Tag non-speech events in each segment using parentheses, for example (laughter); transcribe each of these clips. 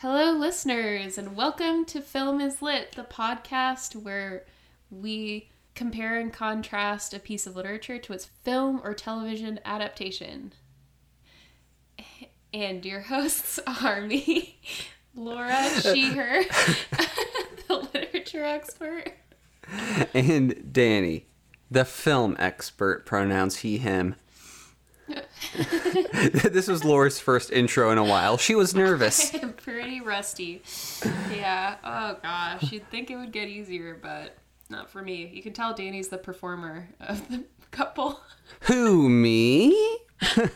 Hello, listeners, and welcome to Film is Lit, the podcast where we compare and contrast a piece of literature to its film or television adaptation. And your hosts (laughs) are me, Laura Sheeher, (laughs) the literature expert, and Danny, the film expert, pronouns he, him. (laughs) this was Laura's first intro in a while. She was nervous. (laughs) I'm pretty rusty. Yeah. Oh gosh, you'd think it would get easier, but not for me. You can tell Danny's the performer of the couple. Who, me? (laughs)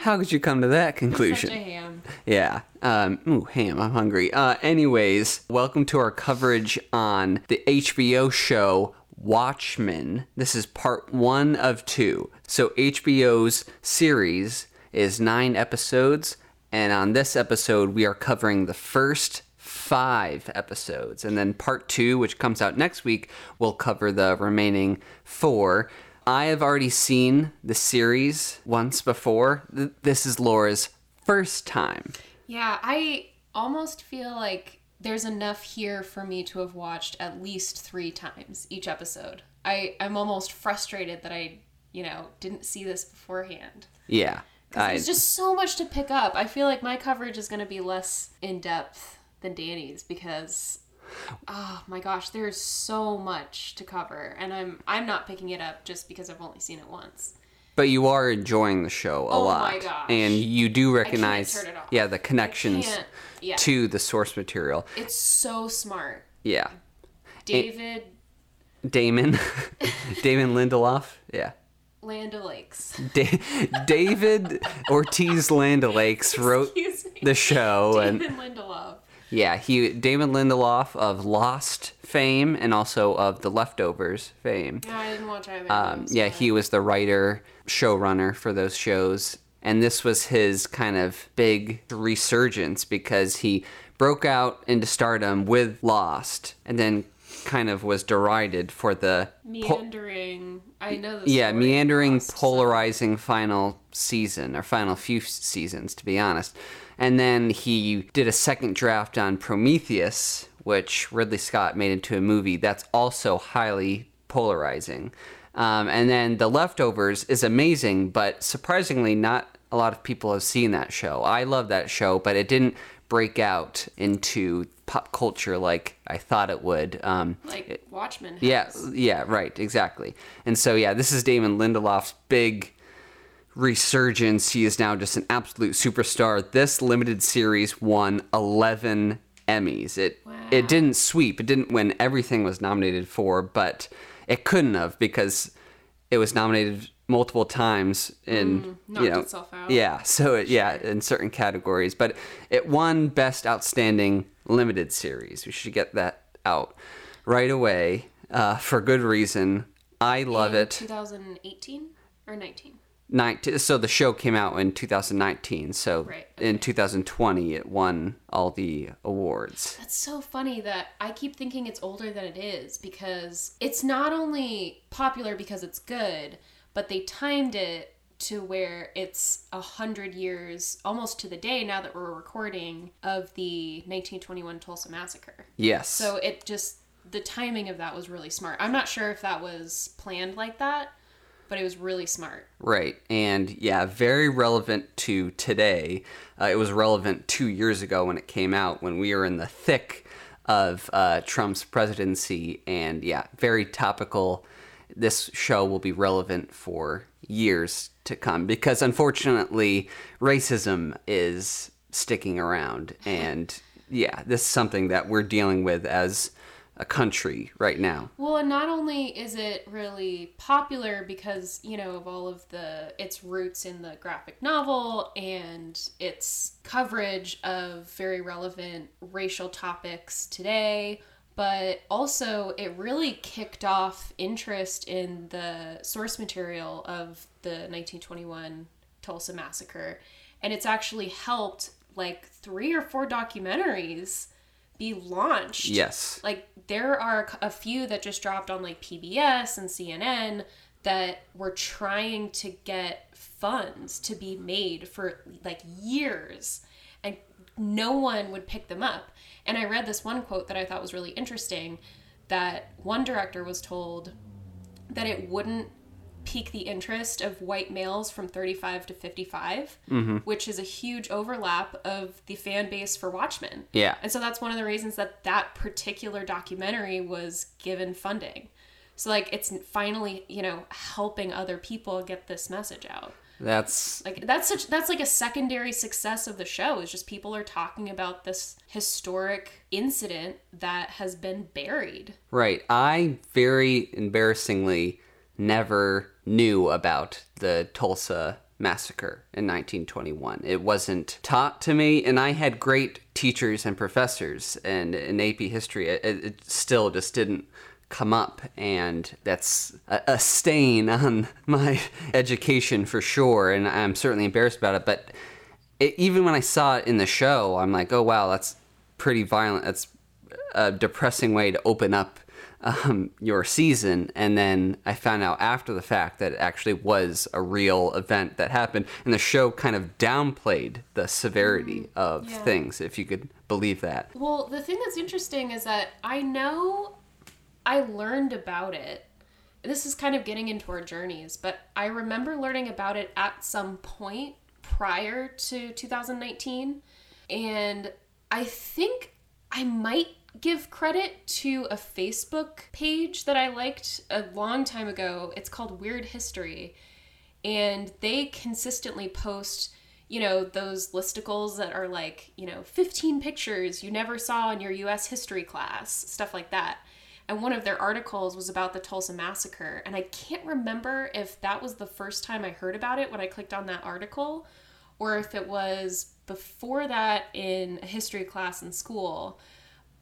How could you come to that conclusion? Such a ham. Yeah. Um, ooh, ham. I'm hungry. Uh, anyways, welcome to our coverage on the HBO show Watchmen. This is part one of two. So HBO's series is nine episodes, and on this episode, we are covering the first five episodes. And then part two, which comes out next week, will cover the remaining four. I have already seen the series once before. This is Laura's first time. Yeah, I almost feel like there's enough here for me to have watched at least three times each episode. I, I'm almost frustrated that I, you know, didn't see this beforehand. Yeah. I, There's just so much to pick up. I feel like my coverage is going to be less in depth than Danny's because oh my gosh, there's so much to cover and I'm I'm not picking it up just because I've only seen it once. but you are enjoying the show a Oh lot. my gosh. And you do recognize turn it off. yeah, the connections yeah. to the source material. It's so smart. Yeah. David Damon (laughs) Damon Lindelof. Yeah. Land O'Lakes. Da- David Ortiz Landalakes (laughs) wrote me. the show and David Lindelof. yeah, he Damon Lindelof of Lost fame and also of The Leftovers fame. Yeah, I didn't watch either. Um, yeah, he was the writer, showrunner for those shows. And this was his kind of big resurgence because he broke out into stardom with Lost and then kind of was derided for the po- meandering. I know this. yeah, meandering, polarizing final season or final few seasons, to be honest. And then he did a second draft on Prometheus, which Ridley Scott made into a movie that's also highly polarizing. Um, and then The Leftovers is amazing, but surprisingly, not a lot of people have seen that show. I love that show, but it didn't break out into pop culture like I thought it would. Um, like Watchmen. yeah, has. yeah, right, exactly. And so, yeah, this is Damon Lindelof's big resurgence. He is now just an absolute superstar. This limited series won 11 Emmys. It Wow. it didn't sweep. It didn't win everything was nominated for, but it couldn't have because it was nominated multiple times in Mm, you know itself out. yeah so it, yeah in certain categories. But it won best outstanding limited series. We should get that out right away uh, for good reason. I love In it. 2018 or 19. 19, so the show came out in 2019 so Right, in 2020 it won all the awards. That's so funny that I keep thinking it's older than it is because it's not only popular because it's good, but they timed it to where it's a hundred years, almost to the day now that we're recording, of the 1921 Tulsa massacre. yes So it just the timing of that was really smart. I'm not sure if that was planned like that, but it was really smart. Right. And yeah, very relevant to today. Uh, it was relevant two years ago when it came out, when we were in the thick of uh, Trump's presidency. And yeah, very topical. This show will be relevant for years to come because unfortunately, racism is sticking around. (laughs) And yeah, this is something that we're dealing with as a country right now. Well, and not only is it really popular because, you know, of all of the its roots in the graphic novel and its coverage of very relevant racial topics today, but also it really kicked off interest in the source material of the 1921 Tulsa massacre. And it's actually helped like three or four documentaries be launched Yes. like there are a few that just dropped on like PBS and CNN that were trying to get funds to be made for like years and no one would pick them up. And I read this one quote that I thought was really interesting that one director was told that it wouldn't pique the interest of white males from 35 to 55, Mm-hmm. which is a huge overlap of the fan base for Watchmen. Yeah. And so that's one of the reasons that that particular documentary was given funding. So like it's finally, you know, helping other people get this message out. That's Like that's such that's like a secondary success of the show is just people are talking about this historic incident that has been buried. right. I very embarrassingly never knew about the Tulsa massacre in 1921. It wasn't taught to me, and I had great teachers and professors, and in AP history, it, it still just didn't come up and that's a, a stain on my education for sure and i'm certainly embarrassed about it but it, even when i saw it in the show i'm like oh wow that's pretty violent that's a depressing way to open up um, your season and then i found out after the fact that it actually was a real event that happened and the show kind of downplayed the severity of yeah. things if you could believe that Well, the thing that's interesting is that I know I learned about it. This is kind of getting into our journeys, but I remember learning about it at some point prior to 2019. And I think I might give credit to a Facebook page that I liked a long time ago. It's called Weird History. And they consistently post you know, those listicles that are like, you know, 15 pictures you never saw in your US history class, stuff like that. And one of their articles was about the Tulsa Massacre. And I can't remember if that was the first time I heard about it when I clicked on that article, or if it was before that in a history class in school.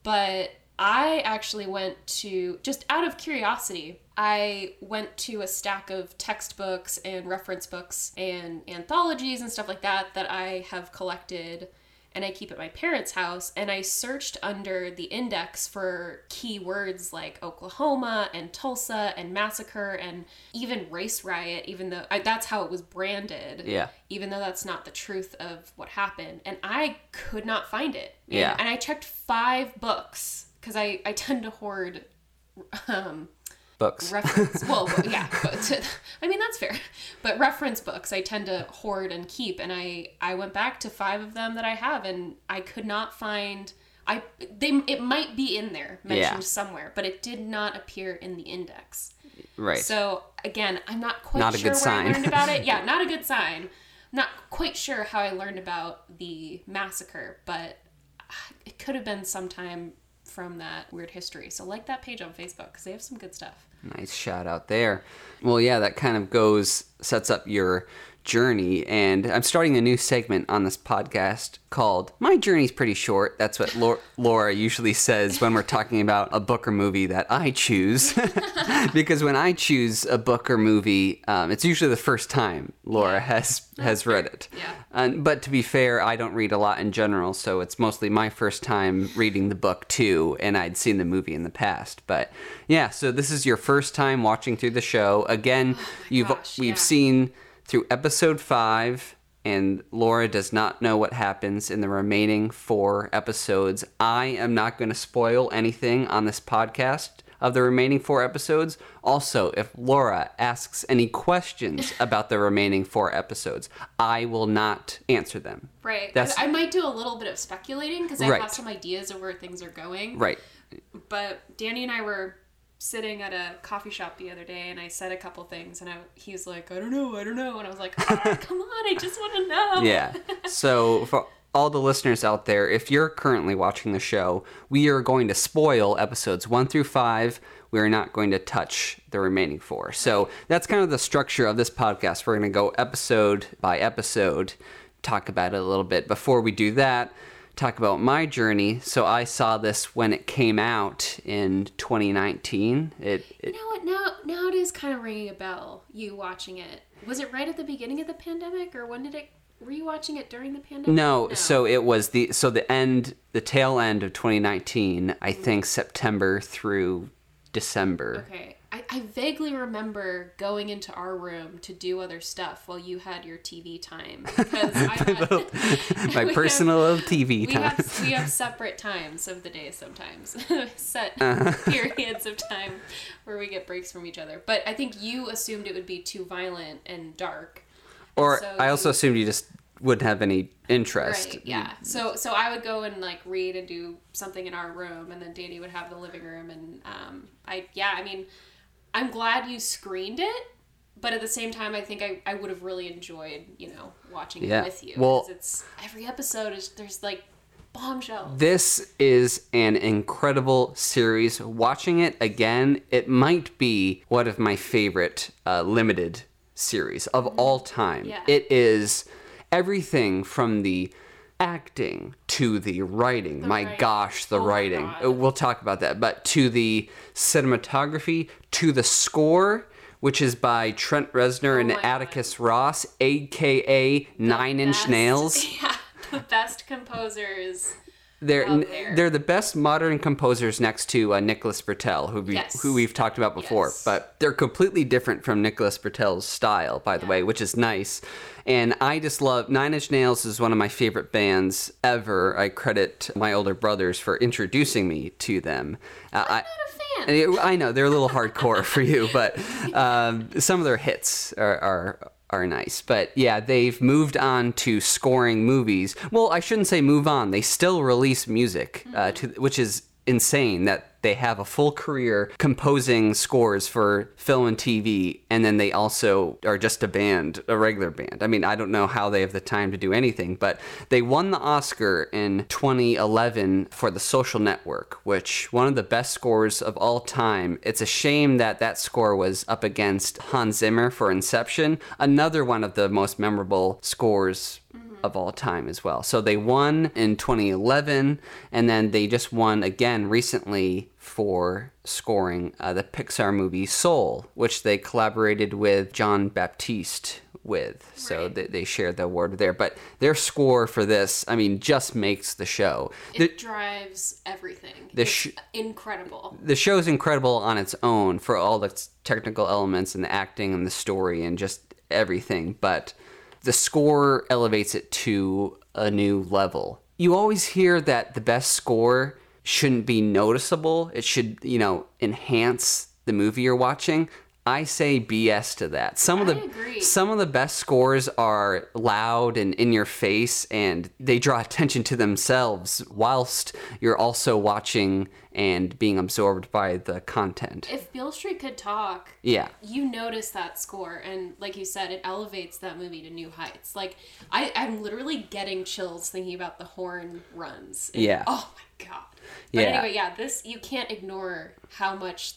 But I actually went to, just out of curiosity, I went to a stack of textbooks and reference books and anthologies and stuff like that that I have collected and I keep at my parents' house. And I searched under the index for keywords like Oklahoma and Tulsa and massacre and even race riot, even though I, that's how it was branded. Yeah. Even though that's not the truth of what happened. And I could not find it. And- Yeah. And I checked five books because I, I tend to hoard um, books. Reference (laughs) well yeah but i mean that's fair. But reference books i tend to hoard and keep and i i went back to five of them that i have and i could not find i they it might be in there mentioned Yeah. somewhere but it did not appear in the index. Right. So again i'm not quite Not a sure good where i sign. learned about it. (laughs) Yeah not a good sign. Not quite sure how i learned about the massacre but uh, it could have been sometime from that weird history. So like that page on facebook because they have some good stuff Nice shout out there. Well, yeah, that kind of goes, sets up your journey. And I'm starting a new segment on this podcast called My Journey's Pretty Short. That's what Laura, usually says when we're talking about a book or movie that I choose. (laughs) because when I choose a book or movie, um, it's usually the first time Laura has, has read it. Yeah. Um, but to be fair, I don't read a lot in general, so it's mostly my first time reading the book too, and I'd seen the movie in the past. But yeah, so this is your first time watching through the show. Again, you've gosh, we've yeah. seen through episode five, and Laura does not know what happens in the remaining four episodes. I am not going to spoil anything on this podcast of the remaining four episodes. Also, if Laura asks any questions (laughs) about the remaining four episodes, I will not answer them. Right. That's- I might do a little bit of speculating because I Right. have some ideas of where things are going. Right. But Danny and I were sitting at a coffee shop the other day and I said a couple things and I, he's like, I don't know, I don't know. And I was like, "Ah, come on, I just want to know. (laughs) Yeah. So for all the listeners out there, if you're currently watching the show, we are going to spoil episodes one through five. We are not going to touch the remaining four. So that's kind of the structure of this podcast. We're going to go episode by episode, talk about it a little bit. Before we do that, talk about my journey. So I saw this when it came out in 2019. It, You know what? Now, now it is kind of ringing a bell, you watching it. Was it right at the beginning of the pandemic or when did it, were you watching it during the pandemic? No, so it was the so the end the tail end of 2019, I think September through December. Okay. I, I vaguely remember going into our room to do other stuff while you had your TV time (laughs) because I had, (laughs) My personal have, little TV we time. have we have separate times of the day sometimes (laughs) set Uh-huh. periods of time where we get breaks from each other. But I think you assumed it would be too violent and dark. or so I also you- assumed you just wouldn't have any interest. Right. Yeah. So so I would go and like read and do something in our room, and then Danny would have the living room, and um, I yeah, I mean, I'm glad you screened it, but at the same time, I think I, I would have really enjoyed you know watching Yeah. it with you. Well- it's every episode is there's like bombshell. This is an incredible series. Watching it again, it might be one of my favorite uh, limited series of all time. Mm-hmm. Yeah. It is everything from the acting to the writing. my writing. gosh, the Oh writing. God. Uh, We'll talk about that. But to the cinematography, to the score. Which is by Trent Reznor and Oh God. Atticus Ross, aka Nine Inch Best- Nails. (laughs) Yeah, the best composers. They're there. they're the best modern composers next to uh, Nicholas Britell, who we Yes. who we've talked about before. Yes. But they're completely different from Nicholas Britell's style, by the way, which is nice. And I just love Nine Inch Nails is one of my favorite bands ever. I credit my older brothers for introducing me to them. Uh, I, Not a fan. I know they're a little hardcore for you, but (laughs) um, some of their hits are, are are nice. But yeah, they've moved on to scoring movies. Well, I shouldn't say move on. They still release music, uh, to, which is insane that they have a full career composing scores for film and TV, and then they also are just a band, a regular band. I mean, I don't know how they have the time to do anything, but they won the Oscar in 2011 for The Social Network, which one of the best scores of all time. It's a shame that that score was up against Hans Zimmer for Inception, another one of the most memorable scores of all time as well. So they won in 2011, and then they just won again recently for scoring uh, the Pixar movie Soul, which they collaborated with Jon Batiste with. So they, they shared the award there. But their score for this, I mean, just makes the show. The, It drives everything. the sh- incredible. the show's incredible on its own for all the technical elements and the acting and the story and just everything, but the score elevates it to a new level. You always hear that the best score shouldn't be noticeable, it should, you know, enhance the movie you're watching. I say BS to that. Some of the some of the best scores are loud and in your face and they draw attention to themselves whilst you're also watching and being absorbed by the content. If Beale Street could talk, Yeah. you notice that score and like you said it elevates that movie to new heights like I, i'm literally getting chills thinking about the horn runs And- Yeah. oh my god but Yeah. anyway yeah this you can't ignore how much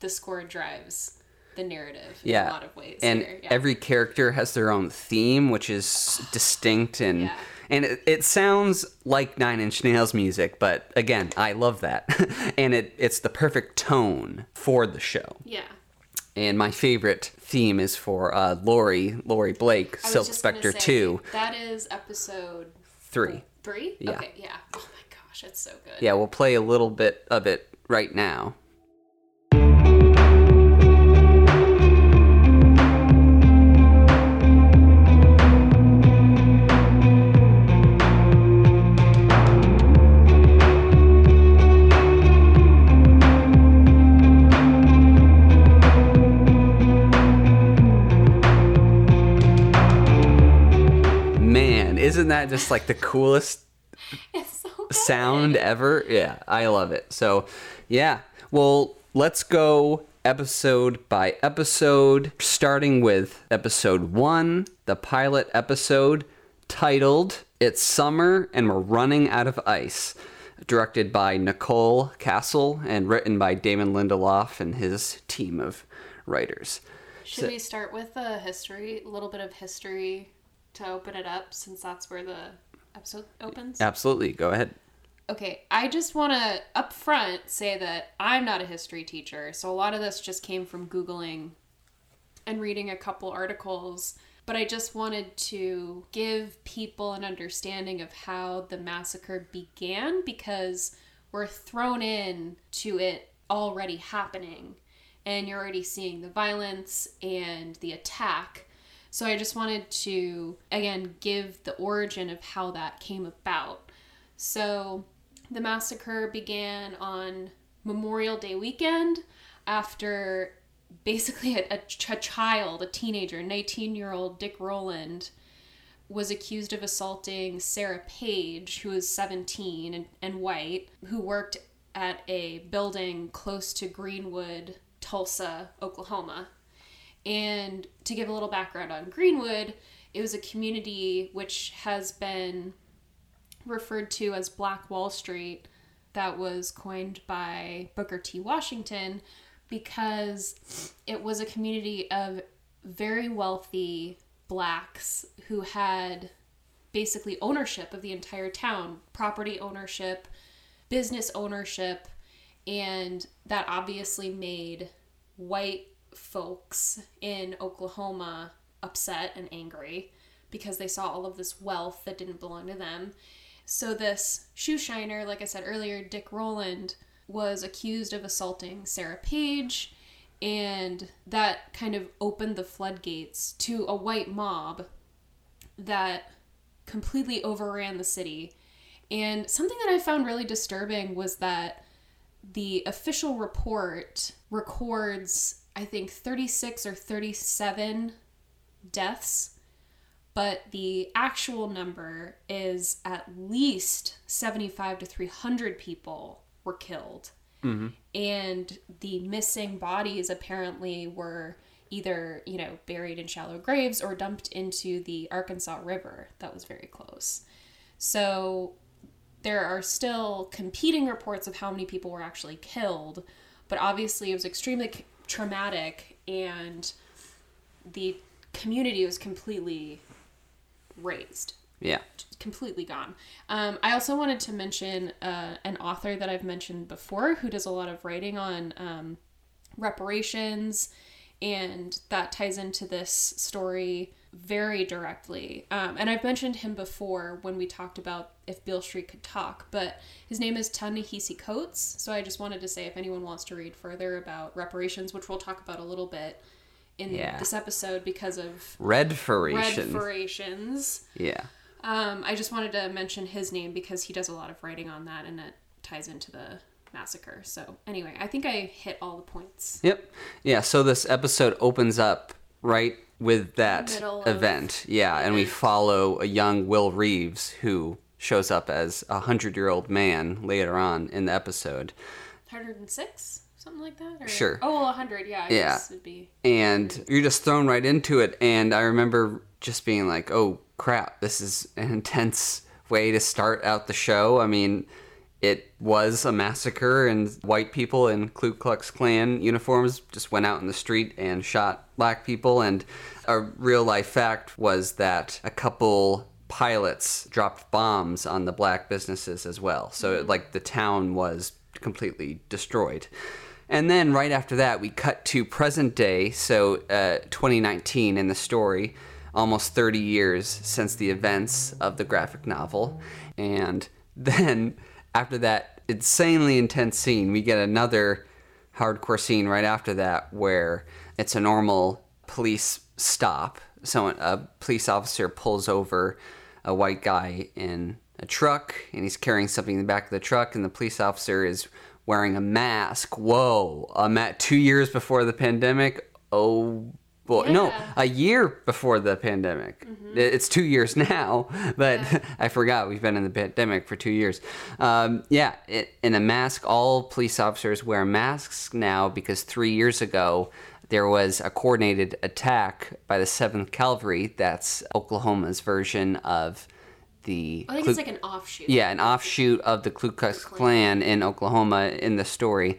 the score drives the narrative in Yeah. a lot of ways and. Yeah. every character has their own theme, which is distinct (sighs) and Yeah. and it, it sounds like Nine Inch Nails music, but again, I love that, (laughs) and it it's the perfect tone for the show. yeah And my favorite theme is for uh, Laurie Laurie Blake, I Silk Spectre say, two that is episode three. three Yeah. okay yeah oh my gosh it's so good Yeah, we'll play a little bit of it right now. Isn't that just like the coolest (laughs) so sound ever. Yeah, I love it. So, yeah. Well, let's go episode by episode, starting with episode one, the pilot episode titled It's Summer and We're Running Out of Ice. Directed by Nicole Kassell and written by Damon Lindelof and his team of writers. Should we start with a history, a little bit of history to open it up since that's where the episode opens? Absolutely, go ahead. Okay, I just want to up front say that I'm not a history teacher, so a lot of this just came from Googling and reading a couple articles. But I just wanted to give people an understanding of how the massacre began because we're thrown in to it already happening. and you're already seeing the violence and the attack. So I just wanted to, again, give the origin of how that came about. So the massacre began on Memorial Day weekend after basically a, a, a child, a teenager, 19 year old Dick Rowland, was accused of assaulting Sarah Page, who was 17 and, and white, who worked at a building close to Greenwood, Tulsa, Oklahoma. And to give a little background on Greenwood, it was a community which has been referred to as Black Wall Street that was coined by Booker T. Washington because it was a community of very wealthy blacks who had basically ownership of the entire town, property ownership, business ownership, and that obviously made white folks in Oklahoma upset and angry because they saw all of this wealth that didn't belong to them. So, this shoe shiner, like I said earlier, Dick Rowland, was accused of assaulting Sarah Page, and that kind of opened the floodgates to a white mob that completely overran the city. And something that I found really disturbing was that the official report records, I think, 36 or 37 deaths, but the actual number is at least 75 to 300 people were killed. Mm-hmm. And the missing bodies apparently were either, you know, buried in shallow graves or dumped into the Arkansas River that was very close. So there are still competing reports of how many people were actually killed, but obviously it was extremely traumatic and the community was completely razed. Yeah. Completely gone. Um, I also wanted to mention uh, an author that I've mentioned before who does a lot of writing on um, reparations, and that ties into this story very directly. Um, and I've mentioned him before when we talked about if Beale Street could talk, but his name is Ta-Nehisi Coates. So I just wanted to say if anyone wants to read further about reparations, which we'll talk about a little bit in Yeah. this episode because of Red red Furation. furations. yeah. Um, I just wanted to mention his name because he does a lot of writing on that and it ties into the massacre. So anyway, I think I hit all the points. Yep. Yeah, so this episode opens up right with that Middle of event. Yeah, and we follow a young Will Reeves who shows up as a hundred year old man later on in the episode. 106? Something like that? Or, Sure. Oh, well, 100, yeah. I Yeah. be. and you're just thrown right into it and i remember just being like oh crap this is an (laughs) intense way to start out the show i mean it was a massacre and white people in ku klux klan uniforms just went out in the street and shot black people. And a real life fact was that a couple pilots dropped bombs on the black businesses as well. So like the town was completely destroyed. And then right after that, we cut to present day, so uh, 2019 in the story, almost 30 years since the events of the graphic novel. And (laughs) then after that insanely intense scene, we get another hardcore scene right after that where it's a normal police stop. So a police officer pulls over a white guy in a truck and he's carrying something in the back of the truck and the police officer is wearing a mask. Whoa. I'm at two years before the pandemic. Oh boy. No, a year before the pandemic. It's two years (laughs) now, but (laughs) I forgot we've been in the pandemic for two years. Um, yeah, it, in a mask, all police officers wear masks now because three years ago there was a coordinated attack by the 7th Cavalry. That's Oklahoma's version of the. I think it's like an offshoot. yeah, an offshoot of the Ku Klux Klan in Oklahoma in the story.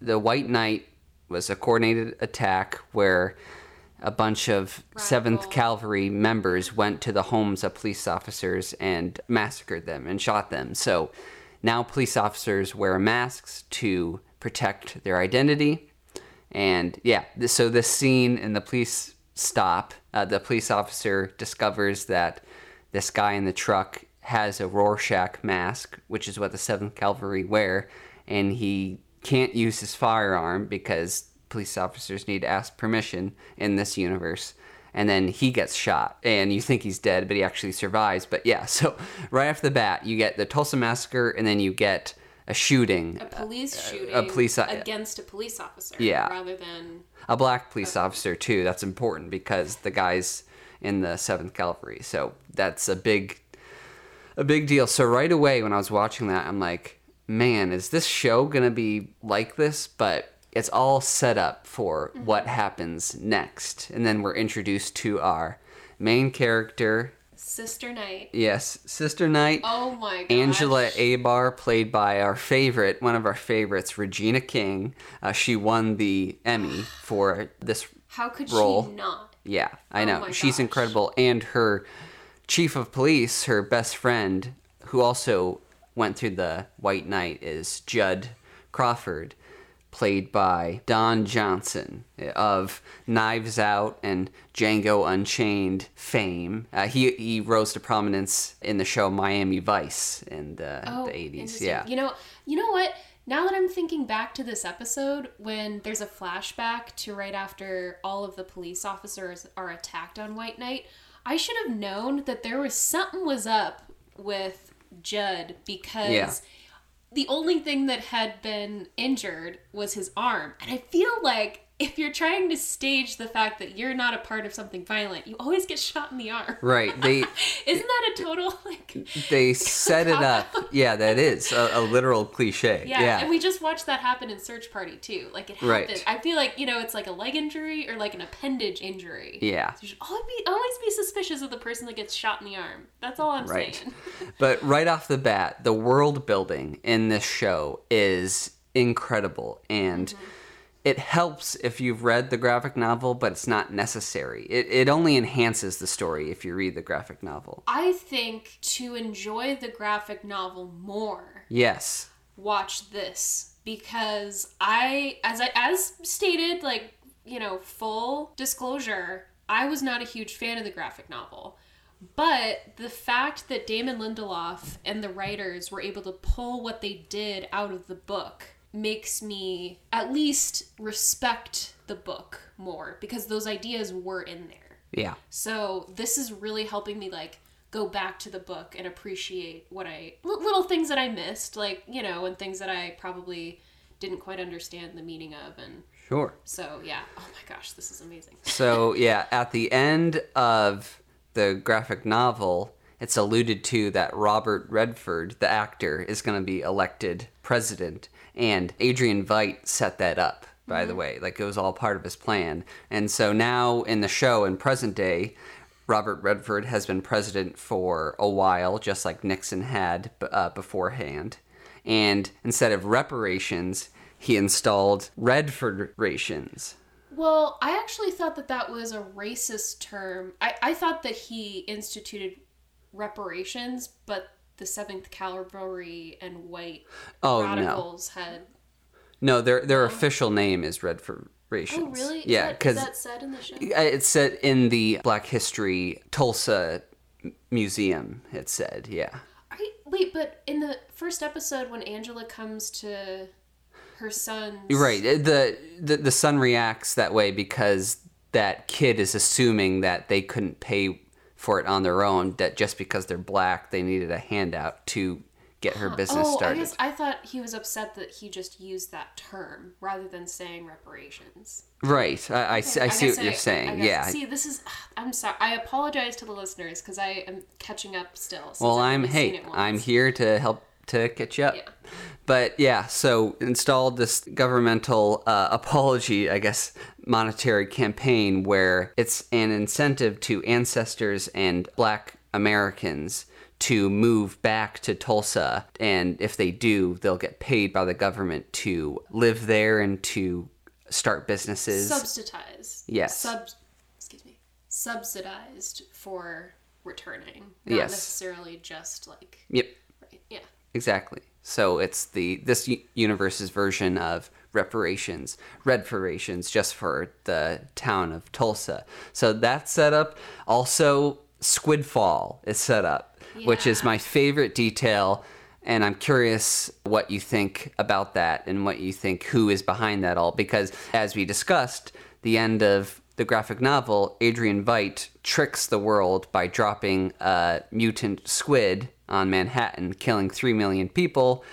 The White Night was a coordinated attack where a bunch of 7th Cavalry members went to the homes of police officers and massacred them and shot them. So now police officers wear masks to protect their identity. And yeah, so this scene in the police stop, uh, the police officer discovers that this guy in the truck has a Rorschach mask, which is what the 7th Cavalry wear, and he can't use his firearm because police officers need to ask permission in this universe. And then he gets shot, and you think he's dead, but he actually survives. But yeah, (laughs) so right off the bat, you get the Tulsa massacre, and then you get a shooting, A police shooting a police- uh, against a police officer. Yeah. Rather than a black police officer too. That's important because the guy's in the Seventh Cavalry, so that's a big, a big deal. So right away when I was watching that, I'm like, man, is this show gonna be like this? But it's all set up for what happens next, and then we're introduced to our main character. Sister Night. Yes, Sister Night. Oh my god. Angela Abar, played by our favorite, one of our favorites, Regina King. Uh, she won the Emmy for this How could role. she not? Yeah, I Oh know. She's gosh. incredible. And her chief of police, her best friend, who also went through the White Night, is Judd Crawford, played by Don Johnson of Knives Out and Django Unchained fame. Uh, he, he rose to prominence in the show Miami Vice in the, Oh, the 80s. Yeah. You know, you know what? Now that I'm thinking back to this episode, when there's a flashback to right after all of the police officers are attacked on White Night, I should have known that there was something was up with Judd because Yeah. The only thing that had been injured was his arm. And I feel like if you're trying to stage the fact that you're not a part of something violent, you always get shot in the arm. Right. (laughs) They Isn't that a total like they (laughs) set it up. (laughs) Yeah, that is a, a literal cliche. Yeah, yeah. and we just watched that happen in Search Party too. Like it Right. happened. I feel like you know it's like a leg injury or like an appendage injury. Yeah. So you should always be always be suspicious of the person that gets shot in the arm. That's all I'm Right. saying. But right off the bat, the world building in this show is incredible and mm-hmm. It helps if you've read the graphic novel, but it's not necessary. It, it only enhances the story if you read the graphic novel. I think to enjoy the graphic novel more, Yes. watch this because I as I as stated like, you know, full disclosure, I was not a huge fan of the graphic novel. But the fact that Damon Lindelof and the writers were able to pull what they did out of the book makes me at least respect the book more because those ideas were in there. Yeah. So this is really helping me like go back to the book and appreciate what I little things that I missed, like you know, and things that I probably didn't quite understand the meaning of, and Sure. so yeah. Oh my gosh, this is amazing. (laughs) So, yeah, at the end of the graphic novel, it's alluded to that Robert Redford, the actor, is going to be elected president. And Adrian Veidt set that up, by the way. Like, it was all part of his plan. And so now in the show, in present day, Robert Redford has been president for a while, just like Nixon had uh, beforehand. And instead of reparations, he installed Redfordations. Well, I actually thought that that was a racist term. I, I thought that he instituted reparations, but the Seventh Cavalry and white Oh, no. radicals had. No, their their official name is Redford Rations. Oh, really? Yeah, because that said in the show? it's said in the Black History Tulsa Museum. It said, yeah. You, wait, but in the first episode, when Angela comes to her son's You're right. uh, The, the the son reacts that way because that kid is assuming that they couldn't pay for it on their own. That just because they're black, they needed a handout to get her business Oh, started. I guess I thought he was upset that he just used that term rather than saying reparations. Right. I, I, see- I see guess what you're saying. yeah. See, this is. (sighs) I'm sorry. I apologize to the listeners because I am catching up still. Well, I'm hey, I'm here to help to catch you up. Yeah. But yeah, so installed this governmental uh, (laughs) apology, I guess, monetary campaign where it's an incentive to ancestors and Black Americans to move back to Tulsa, and if they do, they'll get paid by the government to live there and to start businesses. Subsidized. Yes. Sub. Excuse me. Subsidized for returning, not Yes. necessarily just like. yep. Yeah. Exactly. So it's the this universe's version of reparations, red reparations, just for the town of Tulsa. So that's set up. Also, Squidfall is set up, which is my favorite detail And I'm curious what you think about that and what you think who is behind that all. Because as we discussed, the end of the graphic novel, Adrian Veidt tricks the world by dropping a mutant squid on Manhattan, killing 3 million people.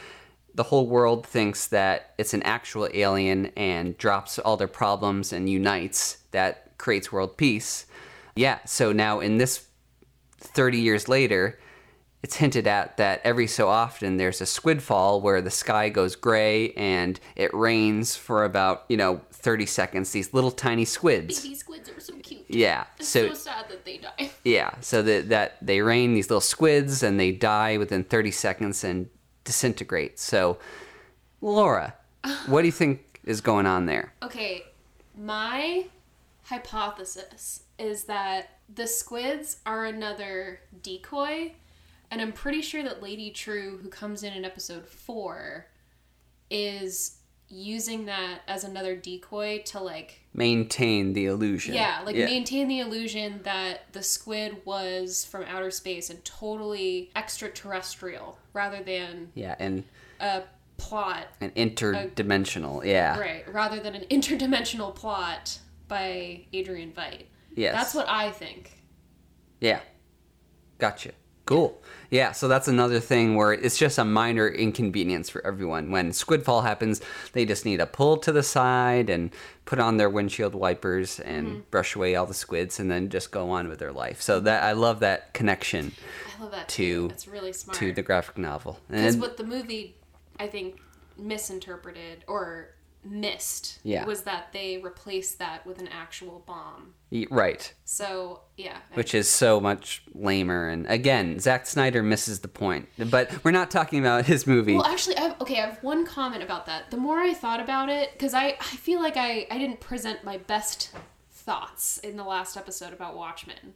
The whole world thinks that it's an actual alien and drops all their problems and unites. That creates world peace. Yeah, so now in this 30 years later, it's hinted at that every so often there's a squid fall where the sky goes gray and it rains for about, you know, 30 seconds. These little tiny squids. Baby squids are so. Yeah. It's So, so sad that they die. (laughs) yeah, so that that they rain these little squids and they die within 30 seconds and disintegrate. So, Laura, (laughs) what do you think is going on there? Okay, my hypothesis is that the squids are another decoy, and I'm pretty sure that Lady True, who comes in in episode four, is using that as another decoy to like Maintain the illusion. yeah like maintain the illusion that the squid was from outer space and totally extraterrestrial rather than Yeah, and a plot an interdimensional. Yeah. Right, rather than an interdimensional plot by Adrian Veidt. Yes. That's what I think. Yeah. Gotcha. Cool. Yeah, so that's another thing where it's just a minor inconvenience for everyone. When Squidfall happens, they just need to pull to the side and put on their windshield wipers and Mm-hmm. brush away all the squids and then just go on with their life. So that I love that connection I love that To- too. That's really smart. to the graphic novel. Because what the movie, I think, misinterpreted or missed Yeah. was that they replaced that with an actual bomb. right, So yeah, which is so much lamer and again, Zack Snyder misses the point. But we're not talking about his movie. Well, actually, I have, okay, I have one comment about that. The more I thought about it, because I, I feel like I, I didn't present my best thoughts in the last episode about Watchmen,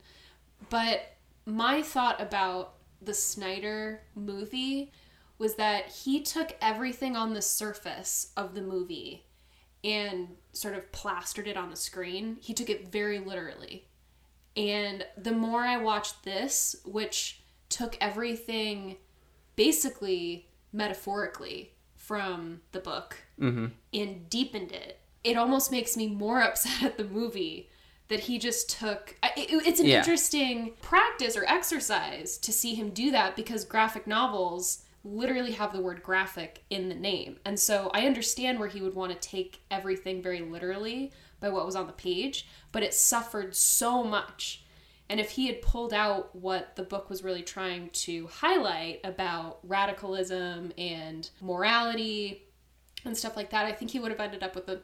but my thought about the Snyder movie was that he took everything on the surface of the movie and sort of plastered it on the screen. He took it very literally. And the more I watched this, which took everything basically metaphorically from the book mm-hmm. and deepened it, it almost makes me more (laughs) upset at the movie that he just took. It- It's an Yeah. interesting practice or exercise to see him do that because graphic novels literally have the word graphic in the name. And so I understand where he would want to take everything very literally by what was on the page, but it suffered so much. And if he had pulled out what the book was really trying to highlight about radicalism and morality and stuff like that, I think he would have ended up with a,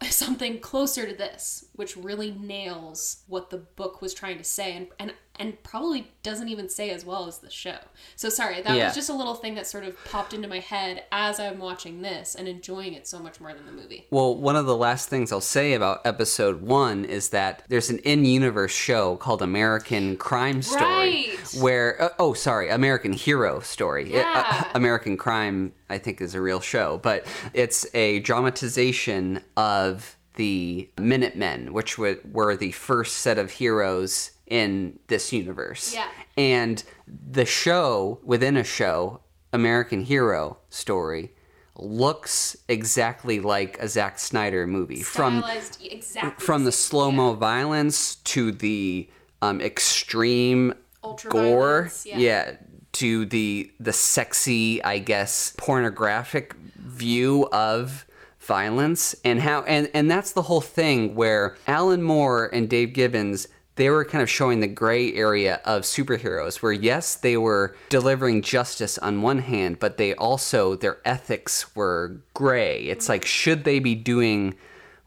(laughs) something closer to this, which really nails what the book was trying to say, and and and probably doesn't even say as well as the show. So sorry, that Yeah. was just a little thing that sort of popped into my head as I'm watching this and enjoying it so much more than the movie. Well, one of the last things I'll say about episode one is that there's an in universe show called American Crime Story. Right. Where, uh, oh, sorry, American Hero Story. It- uh, Yeah. (laughs) American Crime, I think, is a real show, but it's a dramatization of the Minutemen, which were the first set of heroes in this universe. Yeah. And the show within a show, American Hero Story, looks exactly like a Zack Snyder movie. From exactly from the slow mo violence to the um, extreme Ultra gore, violence, yeah. to the the sexy, I guess, pornographic view of violence and how and and that's the whole thing where Alan Moore and Dave Gibbons they were kind of showing the gray area of superheroes where yes they were delivering justice on one hand but they also their ethics were gray it's like should they be doing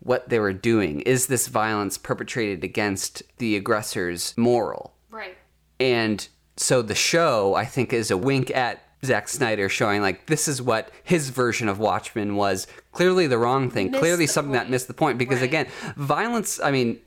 what they were doing is this violence perpetrated against the aggressor's moral Right. and so the show, I think, is a wink at Zack Snyder showing like this is what his version of Watchmen was. Clearly the wrong thing. Missed clearly the something that missed the point. Because Right. again, violence, I mean,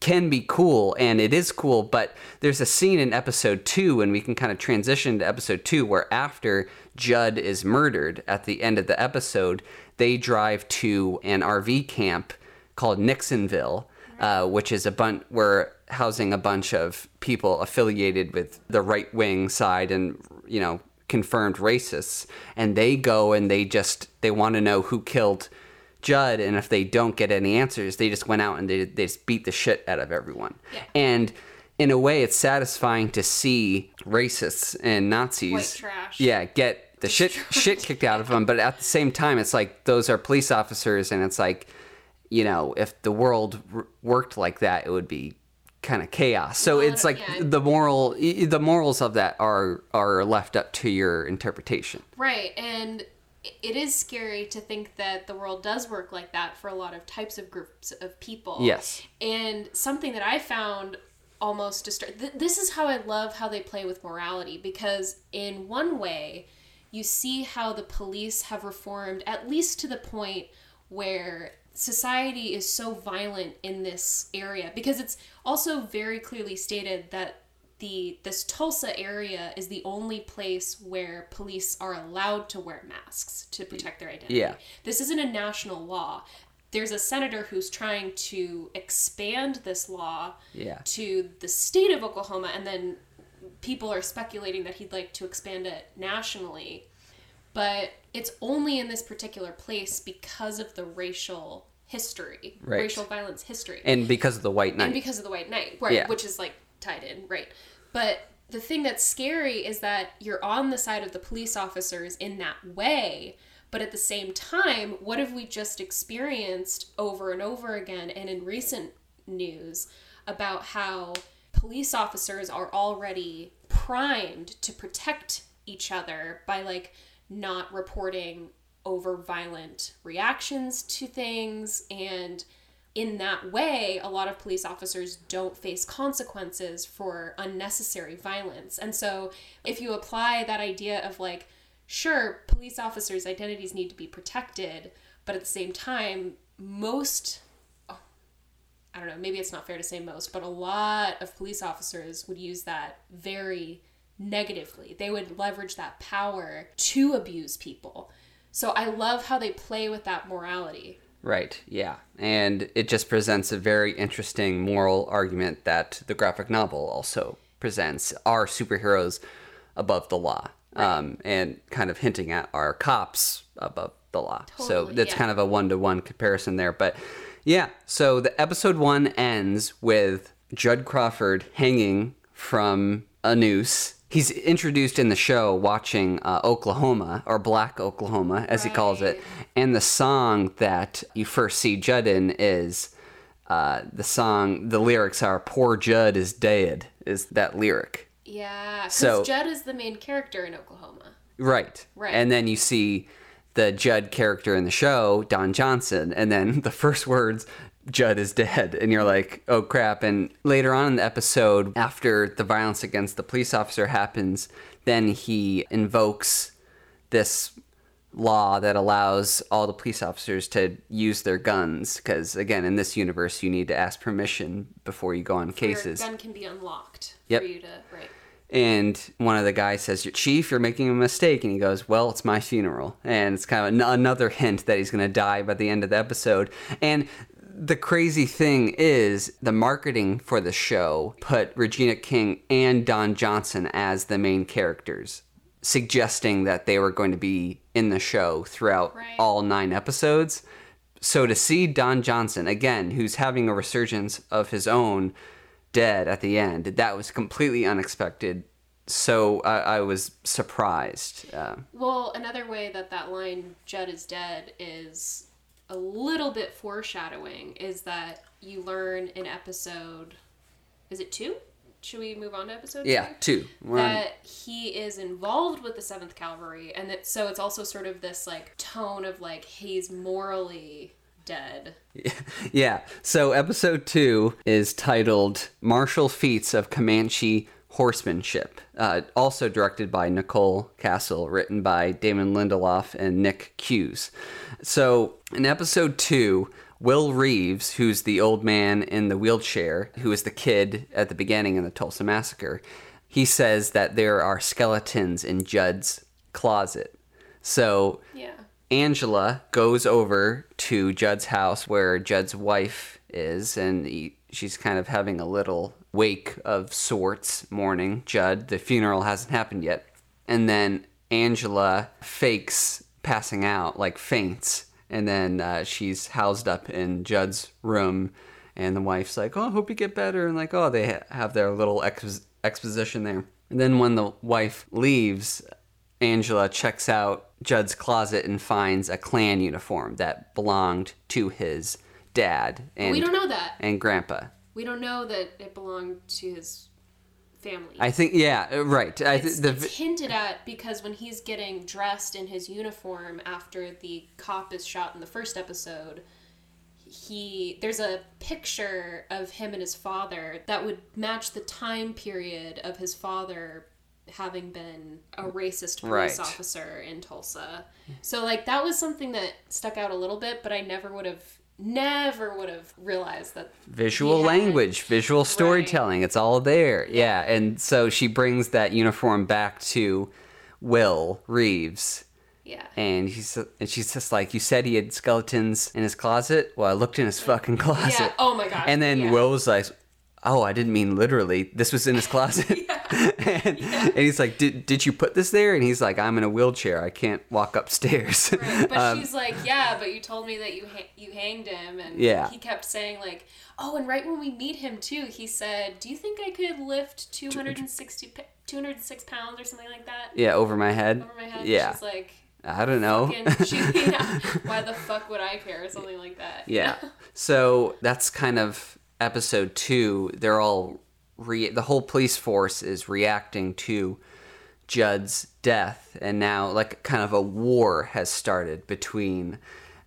can be cool and it is cool, but there's a scene in episode two, and we can kind of transition to episode two where after Judd is murdered at the end of the episode, they drive to an RV camp called Nixonville, uh, which is a bunch we're housing a bunch of people affiliated with the right wing side and you know confirmed racists and they go and they just they want to know who killed Judd and if they don't get any answers they just went out and they, they just beat the shit out of everyone. Yeah. and in a way it's satisfying to see racists and Nazis yeah get the shit shit kicked out of them but at the same time it's like those are police officers and it's like you know if the world r- worked like that it would be kind of chaos. So Well, it's like yeah. the moral the morals of that are are left up to your interpretation. Right, and it is scary to think that the world does work like that for a lot of types of groups of people. Yes. And something that I found almost distur- th- this is how I love how they play with morality because in one way you see how the police have reformed at least to the point where society is so violent in this area because it's also very clearly stated that the this Tulsa area is the only place where police are allowed to wear masks to mm-hmm. protect their identity. Yeah. This isn't a national law. There's a senator who's trying to expand this law Yeah. to the state of Oklahoma and then people are speculating that he'd like to expand it nationally. But it's only in this particular place because of the racial history, Right. racial violence history and because of the white night. and because of the White Night right Yeah. which is like tied in right but the thing that's scary is that you're on the side of the police officers in that way but at the same time what have we just experienced over and over again and in recent news about how police officers are already primed to protect each other by like not reporting over violent reactions to things and in that way a lot of police officers don't face consequences for unnecessary violence and so if you apply that idea of like sure police officers identities need to be protected but at the same time most oh, I don't know, maybe it's not fair to say most, but a lot of police officers would use that very negatively. They would leverage that power to abuse people. So I love how they play with that morality. Right, yeah. And it just presents a very interesting moral argument that the graphic novel also presents. Are superheroes above the law? Um, and kind of hinting at are cops above the law. so Totally, that's yeah. kind of a one to one comparison there. But yeah, so the episode one ends with Judd Crawford hanging from a noose. He's introduced in the show watching uh, Oklahoma, or Black Oklahoma, as he calls it. And the song that you first see Judd in is uh, the song, the lyrics are Poor Judd is dead, is that lyric. Yeah, because So- Judd is the main character in Oklahoma. Right. Right. And then you see the Judd character in the show, Don Johnson, and then (laughs) the first words, Judd is dead. And you're like, oh crap. And later on in the episode, after the violence against the police officer happens, then he invokes this law that allows all the police officers to use their guns. Because, again, in this universe, you need to ask permission before you go on cases. Your gun can be unlocked Yep. for you to right. And one of the guys says, Chief, you're making a mistake. And he goes, Well, it's my funeral. And it's kind of an- another hint that he's going to die by the end of the episode. And the crazy thing is, the marketing for the show put Regina King and Don Johnson as the main characters, suggesting that they were going to be in the show throughout Right. all nine episodes. So to see Don Johnson, again, who's having a resurgence of his own, dead at the end, that was completely unexpected. So I, I was surprised. Uh, Well, another way that that line "Judd is dead" is a little bit foreshadowing is that you learn in episode. Is it two? Should we move on to episode? yeah, two? two. We're on- that he is involved with the Seventh Cavalry, and that so it's also sort of this like tone of like he's morally dead. (laughs) Yeah. So episode two is titled Martial Feats of Comanche Horsemanship. Uh, also directed by Nicole Kassell, written by Damon Lindelof and Nick Cuse. So in episode two, Will Reeves, who's the old man in the wheelchair, who was the kid at the beginning in the Tulsa Massacre, he says that there are skeletons in Judd's closet. So Yeah. Angela goes over to Judd's house where Judd's wife is, and he, she's kind of having a little wake of sorts, mourning Judd. The funeral hasn't happened yet. And then Angela fakes passing out, like faints, and then uh, she's housed up in Judd's room, and the wife's like, "Oh, I hope you get better," and like, "Oh, they ha- have their little ex- exposition there." And then when the wife leaves, Angela checks out Judd's closet and finds a Klan uniform that belonged to his dad and we don't know that. and grandpa. We don't know that it belonged to his family. I think yeah, uh, right. I th- it's, the it's hinted at because when he's getting dressed in his uniform after the cop is shot in the first episode, he there's a picture of him and his father that would match the time period of his father having been a racist police Right. officer in Tulsa. So like that was something that stuck out a little bit, but I never would have never would have realized that visual language, visual storytelling. It's all there. Yeah. And so she brings that uniform back to Will Reeves. Yeah. And he's and she's just like, You said he had skeletons in his closet? Well, I looked in his fucking closet. Yeah. Oh my god And then yeah. Will was like, Oh, I didn't mean literally. This was in his closet. (laughs) (laughs) and, and he's like, did, did you put this there? And he's like, I'm in a wheelchair. I can't walk upstairs. Right, but (laughs) Um, she's like, yeah, but you told me that you ha- you hanged him, and Yeah. he kept saying like, oh, and right when we meet him too, he said, do you think I could lift 260, pa- 206 pounds or something like that yeah, over my head. over my head? Yeah. she's like, I don't know. fucking, she, yeah, why the fuck would I care or something like that? Yeah. So that's kind of episode two. They're all re- the whole police force is reacting to Judd's death, and now like kind of a war has started between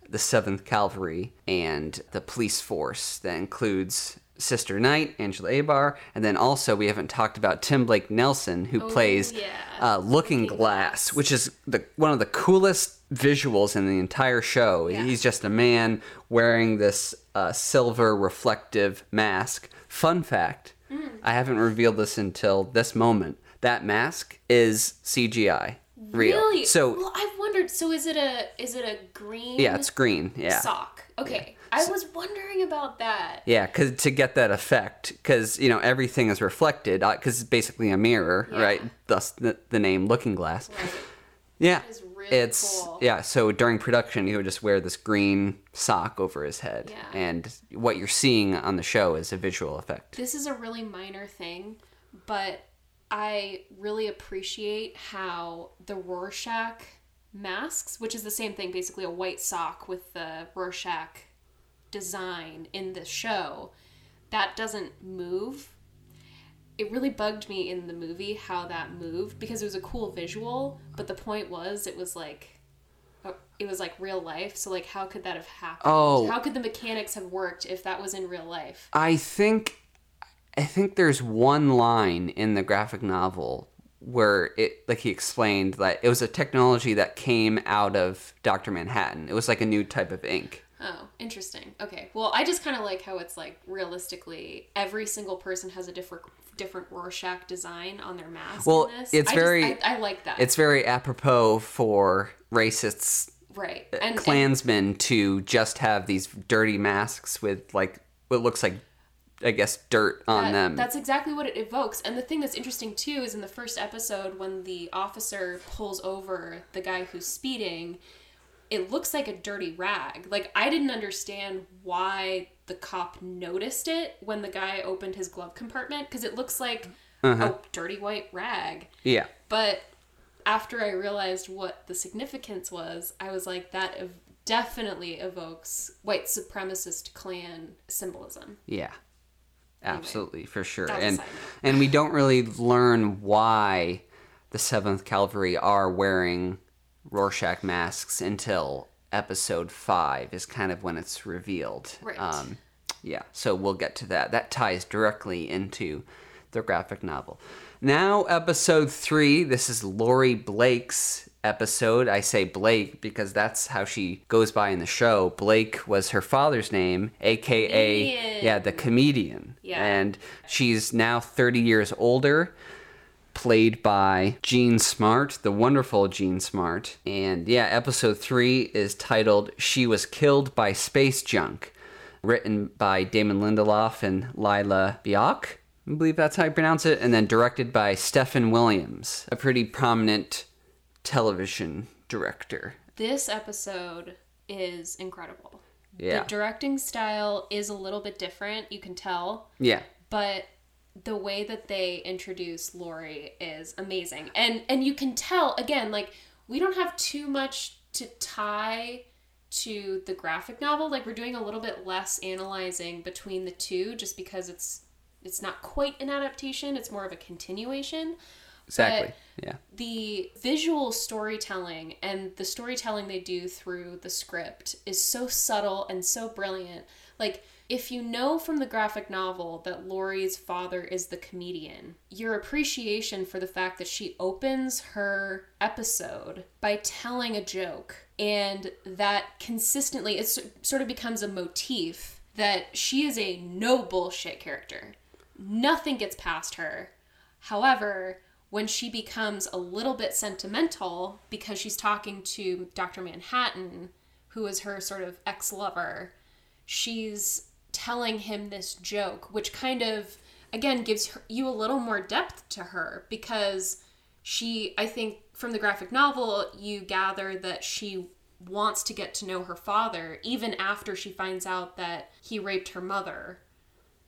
the Seventh Cavalry and the police force that includes Sister Night, Angela Abar, and then also we haven't talked about Tim Blake Nelson, who plays yeah. uh, Looking Glass, which is the one of the coolest visuals in the entire show. He's just a man wearing this uh, silver reflective mask. Fun fact: I haven't revealed this until this moment. That mask is CGI, real. Really? So well, I've wondered. So is it a is it a green? yeah, it's green. Yeah. sock. Okay, I was wondering about that. Yeah, cause to get that effect, because you know everything is reflected, because it's basically a mirror, Yeah. right? Thus the, the name Looking Glass. Right. Yeah, really it's cool. yeah. So during production, he would just wear this green sock over his head, Yeah. and what you're seeing on the show is a visual effect. This is a really minor thing, but I really appreciate how the Rorschach masks, which is the same thing, basically a white sock with the Rorschach design in the show, that doesn't move. It really bugged me in the movie how that moved because it was a cool visual, but the point was it was like uh, it was like real life. So like how could that have happened? Oh. How could the mechanics have worked if that was in real life? I think, I think there's one line in the graphic novel where it, like he explained that it was a technology that came out of Doctor Manhattan. It was like a new type of ink. Oh, interesting. Okay. Well, I just kind of like how it's like realistically every single person has a different different Rorschach design on their mask. Well, it's I very- Just, I, I like that. It's very apropos for racists right. Uh, and, and Klansmen to just have these dirty masks with like what looks like, I guess, dirt on that- them. That's exactly what it evokes. And the thing that's interesting too is in the first episode when the officer pulls over the guy who's speeding, it looks like a dirty rag. Like I didn't understand why the cop noticed it when the guy opened his glove compartment because it looks like Uh-huh. a dirty white rag. yeah, But after I realized what the significance was, I was like, that ev- definitely evokes white supremacist Klan symbolism. yeah, absolutely for sure. that was a And and we don't really learn why the Seventh Cavalry are wearing Rorschach masks until episode five is kind of when it's revealed. Right. Um, yeah, so we'll get to that. That ties directly into the graphic novel. Now, episode three. This is Laurie Blake's episode. I say Blake because that's how she goes by in the show. Blake was her father's name, aka Comedian. yeah, the comedian. Yeah. And she's now 30 years older played by Jean Smart, the wonderful Jean Smart. And yeah, episode three is titled She Was Killed by Space Junk, written by Damon Lindelof and Lila Byock. I believe that's how you pronounce it. And then directed by Stephen Williams, a pretty prominent television director. This episode is incredible. Yeah. The directing style is a little bit different, you can tell, Yeah. but the way that they introduce Laurie is amazing. And and you can tell again like we don't have too much to tie to the graphic novel. Like we're doing a little bit less analyzing between the two just because it's it's not quite an adaptation, it's more of a continuation. Exactly. yeah. the visual storytelling and the storytelling they do through the script is so subtle and so brilliant. Like, if you know from the graphic novel that Laurie's father is the comedian, your appreciation for the fact that she opens her episode by telling a joke and that consistently it sort of becomes a motif that she is a no bullshit character. Nothing gets past her. However, when she becomes a little bit sentimental because she's talking to Dr. Manhattan, who is her sort of ex lover, she's telling him this joke, which kind of, again, gives her, you a little more depth to her because she, I think, from the graphic novel, you gather that she wants to get to know her father even after she finds out that he raped her mother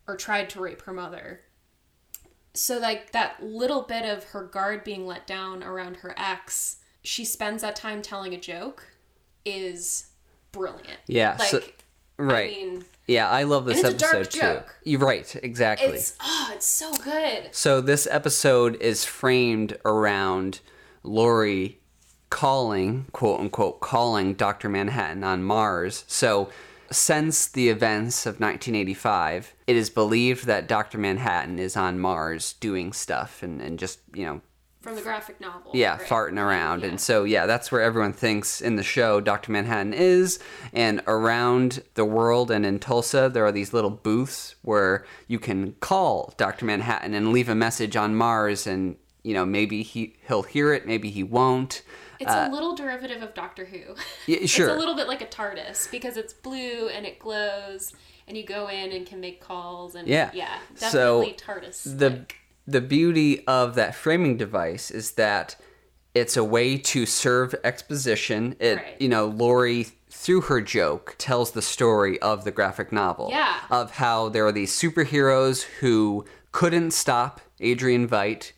or tried to rape her mother so like that little bit of her guard being let down around her ex she spends that time telling a joke is brilliant Yeah. like so, right. i mean yeah, I love this and it's a episode dark too. joke. You're right. Exactly. it's oh it's so good So this episode is framed around Laurie calling, quote unquote, calling Dr. Manhattan on Mars. So since the events of 1985, it is believed that Dr. Manhattan is on Mars doing stuff and, and just, you know, from the graphic novel yeah, right? farting around. Yeah. And so, yeah, that's where everyone thinks in the show Dr. Manhattan is. And around the world and in Tulsa, there are these little booths where you can call Dr. Manhattan and leave a message on Mars. And, you know, maybe he, he'll hear it, maybe he won't. It's a little derivative of Doctor Who. Uh, (laughs) Yeah, sure. It's a little bit like a TARDIS because it's blue and it glows, and you go in and can make calls and Yeah. yeah, So, definitely TARDIS. the. The beauty of that framing device is that it's a way to serve exposition. It Right. you know, Laurie through her joke tells the story of the graphic novel. Yeah. Of how there are these superheroes who couldn't stop Adrian Veidt,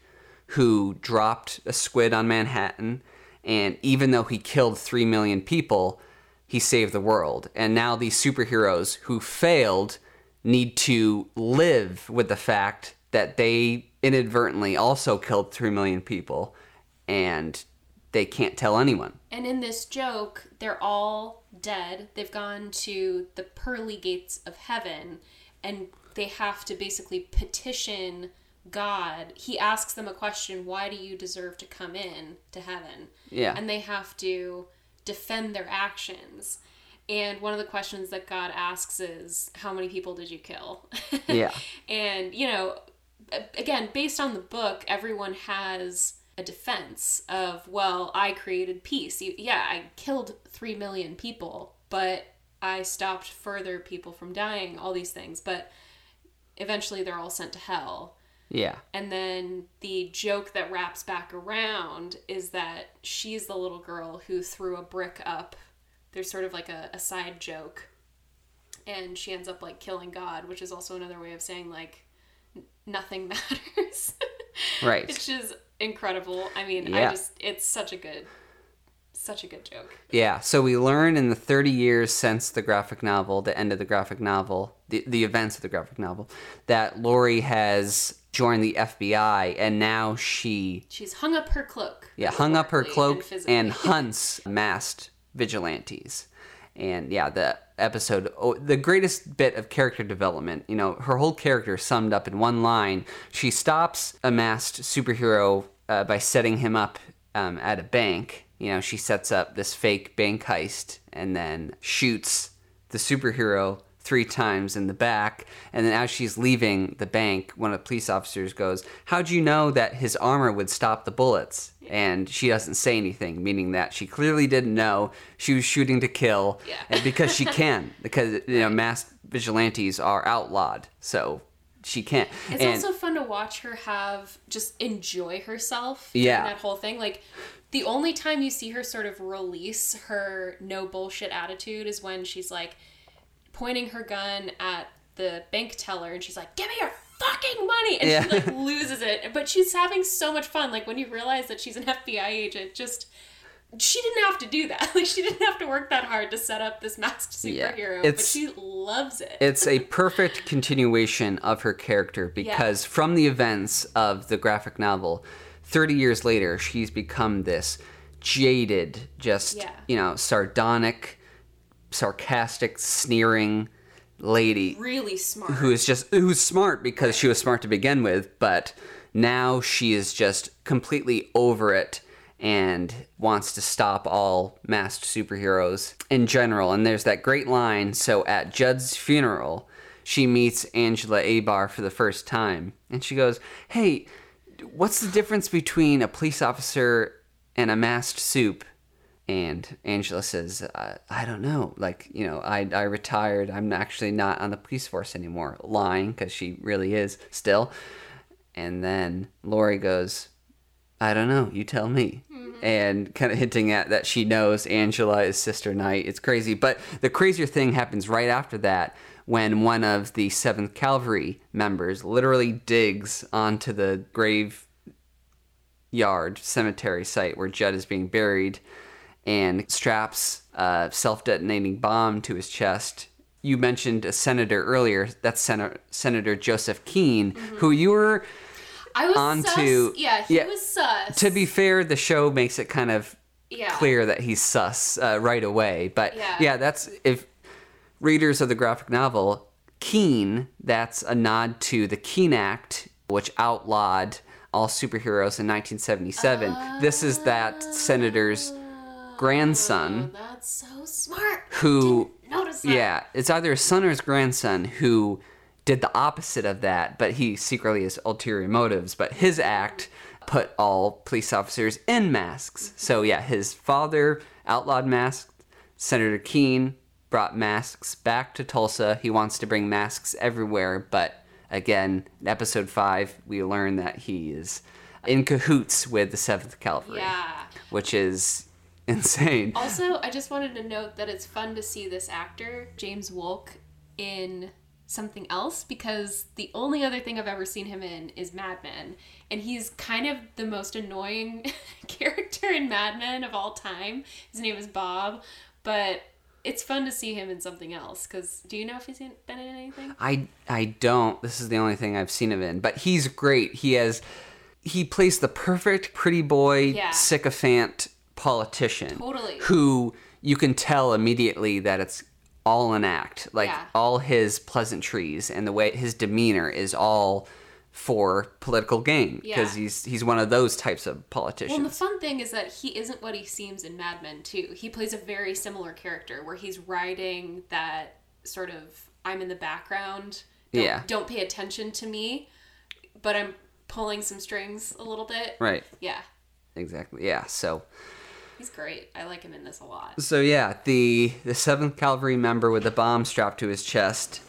who dropped a squid on Manhattan, and even though he killed three million people, he saved the world. And now these superheroes who failed need to live with the fact that they inadvertently also killed 3 million people and they can't tell anyone. And in this joke, they're all dead. They've gone to the pearly gates of heaven and they have to basically petition God. He asks them a question, why do you deserve to come in to heaven? Yeah. And they have to defend their actions. And one of the questions that God asks is, how many people did you kill? (laughs) Yeah. and, you know, again, based on the book, everyone has a defense of, well, I created peace. You, yeah, I killed 3 million people, but I stopped further people from dying, all these things. But eventually they're all sent to hell. Yeah. And then the joke that wraps back around is that she's the little girl who threw a brick up. There's sort of like a, a side joke. And she ends up like killing God, which is also another way of saying like nothing (laughs) matters. Right. Which is incredible. I mean, I Yeah. just it's such a good such a good joke. Yeah, so we learn in the 30 years since the graphic novel, the end of the graphic novel, the, the events of the graphic novel, that Laurie has joined the FBI and now she She's hung up her cloak. yeah, hung up her cloak physically. and (laughs) hunts masked vigilantes. And yeah, the episode, oh, the greatest bit of character development, you know, her whole character summed up in one line. She stops a masked superhero uh, by setting him up um, at a bank. You know, she sets up this fake bank heist and then shoots the superhero three times in the back. And then as she's leaving the bank, one of the police officers goes, How'd you know that his armor would stop the bullets? And she doesn't say anything, meaning that she clearly didn't know she was shooting to kill. Yeah. and because she (laughs) can, because, you know, masked vigilantes are outlawed. So she can't. It's and also fun to watch her have just enjoy herself. Yeah. that whole thing. Like the only time you see her sort of release her no bullshit attitude is when she's like pointing her gun at the bank teller and she's like, "Give me your fucking money!" and Yeah. she like loses it. But she's having so much fun. Like when you realize that she's an FBI agent, just she didn't have to do that. (laughs) Like she didn't have to work that hard to set up this masked Yeah. superhero. but she loves it. it's a perfect continuation of her character because from the events of the graphic novel 30 years later she's become this jaded just Yeah. you know sardonic sarcastic sneering lady really smart. who is just who's smart because she was smart to begin with but now she is just completely over it and wants to stop all masked superheroes in general. And there's that great line so at judd's funeral she meets angela abar for the first time. And she goes hey what's the difference between a police officer and a masked soup and Angela says, uh, I don't know. Like, you know, I, I retired. I'm actually not on the police force anymore. Lying, because she really is still. And then Laurie goes, I don't know. You tell me. And kind of hinting at that she knows Angela is Sister Night. It's crazy. But the crazier thing happens right after that when one of the 7th Cavalry members literally digs onto the grave yard cemetery site where Judd is being buried and straps a self detonating bomb to his chest. You mentioned a senator earlier. That's Sen- Senator Joseph Keene, who you were. I was on sus. to- yeah, he yeah. was sus. To be fair, the show makes it kind of yeah. clear that he's sus uh, right away. But Yeah. yeah, that's if readers of the graphic novel, Keene, that's a nod to the Keene Act, which outlawed all superheroes in 1977. this is that senator's grandson Oh, that's so smart. who Notice that. yeah, it's either his son or his grandson who did the opposite of that, but he secretly has ulterior motives. But his act put all police officers in masks. So yeah, his father outlawed masks. Senator Keene brought masks back to Tulsa. He wants to bring masks everywhere, but again, in episode five, we learn that he is in cahoots with the Seventh Cavalry, Yeah. which is insane. Also, I just wanted to note that it's fun to see this actor, James Wolk, in something else because the only other thing I've ever seen him in is Mad Men. And he's kind of the most annoying (laughs) character in Mad Men of all time. His name is Bob. But it's fun to see him in something else because do you know if he's been in anything? I I don't. This is the only thing I've seen him in, but he's great. He has he plays the perfect pretty boy Yeah. sycophant politician. Totally. Who you can tell immediately that it's all an act. Like Yeah. all his pleasantries and the way his demeanor is all for political gain because Yeah. he's he's one of those types of politicians. Well, and the fun thing is that he isn't what he seems in Mad Men too. He plays a very similar character where he's riding that sort of I'm in the background. Don't, Yeah. Don't pay attention to me, but I'm pulling some strings a little bit. right. Yeah. Exactly. Yeah. So He's great. I like him in this a lot. So yeah, the the Seventh Cavalry member with the bomb strapped to his chest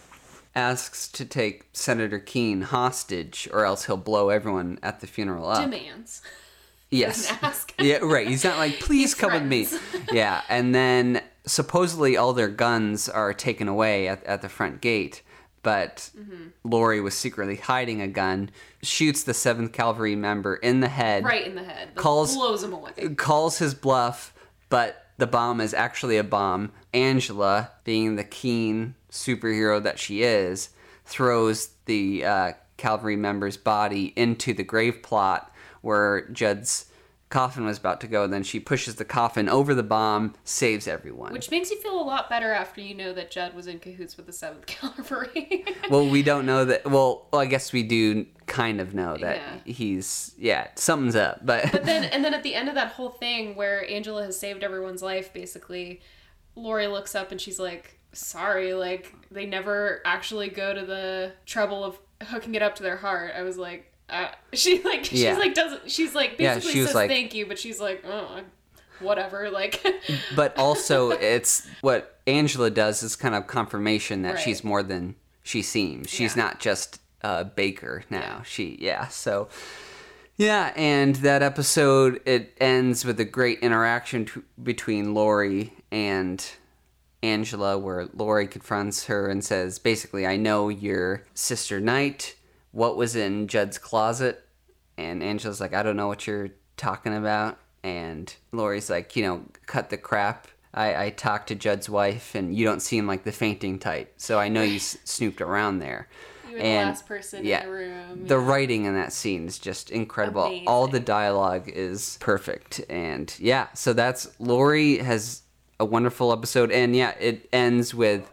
asks to take Senator Keene hostage, or else he'll blow everyone at the funeral up. Demands. (laughs) yes. Ask. (laughs) yeah, right. He's not like, please come with me. (laughs) yeah, and then supposedly all their guns are taken away at, at the front gate, but Mm-hmm. Laurie was secretly hiding a gun, shoots the Seventh Cavalry member in the head, Right in the head. That Calls- blows him away. calls his bluff, but the bomb is actually a bomb. Angela, being the keen superhero that she is, throws the uh, cavalry member's body into the grave plot where Judd's coffin was about to go. Then she pushes the coffin over the bomb, saves everyone. Which makes you feel a lot better after you know that Judd was in cahoots with the Seventh (laughs) Cavalry. well, we don't know that. Well, I guess we do kind of know that Yeah. he's yeah something's up, but, But then, (laughs) and then at the end of that whole thing where Angela has saved everyone's life, basically, Laurie looks up and she's like, "Sorry, like they never actually go to the trouble of hooking it up to their heart." I was like, uh, (laughs) she like she's Yeah. like doesn't she's like Yeah, basically she says like- thank you, but she's like, "Oh, whatever." Like, (laughs) but also it's what Angela does is kind of confirmation that Right. she's more than she seems. She's Yeah. not just a baker now. Yeah. She yeah. So Yeah, and that episode it ends with a great interaction t- between Laurie and Angela, where Laurie confronts her and says, basically, "I know your sister Night. What was in Judd's closet?" And Angela's like, "I don't know what you're talking about." And Laurie's like, "You know, cut the crap." I, I talked to Judd's wife, and you don't seem like the fainting type, so I know you s- (laughs) snooped around there. You were the And, last person yeah, in the room. The yeah. writing in that scene is just incredible. All the dialogue is perfect. And yeah, so that's Laurie has a wonderful episode. And yeah, it ends with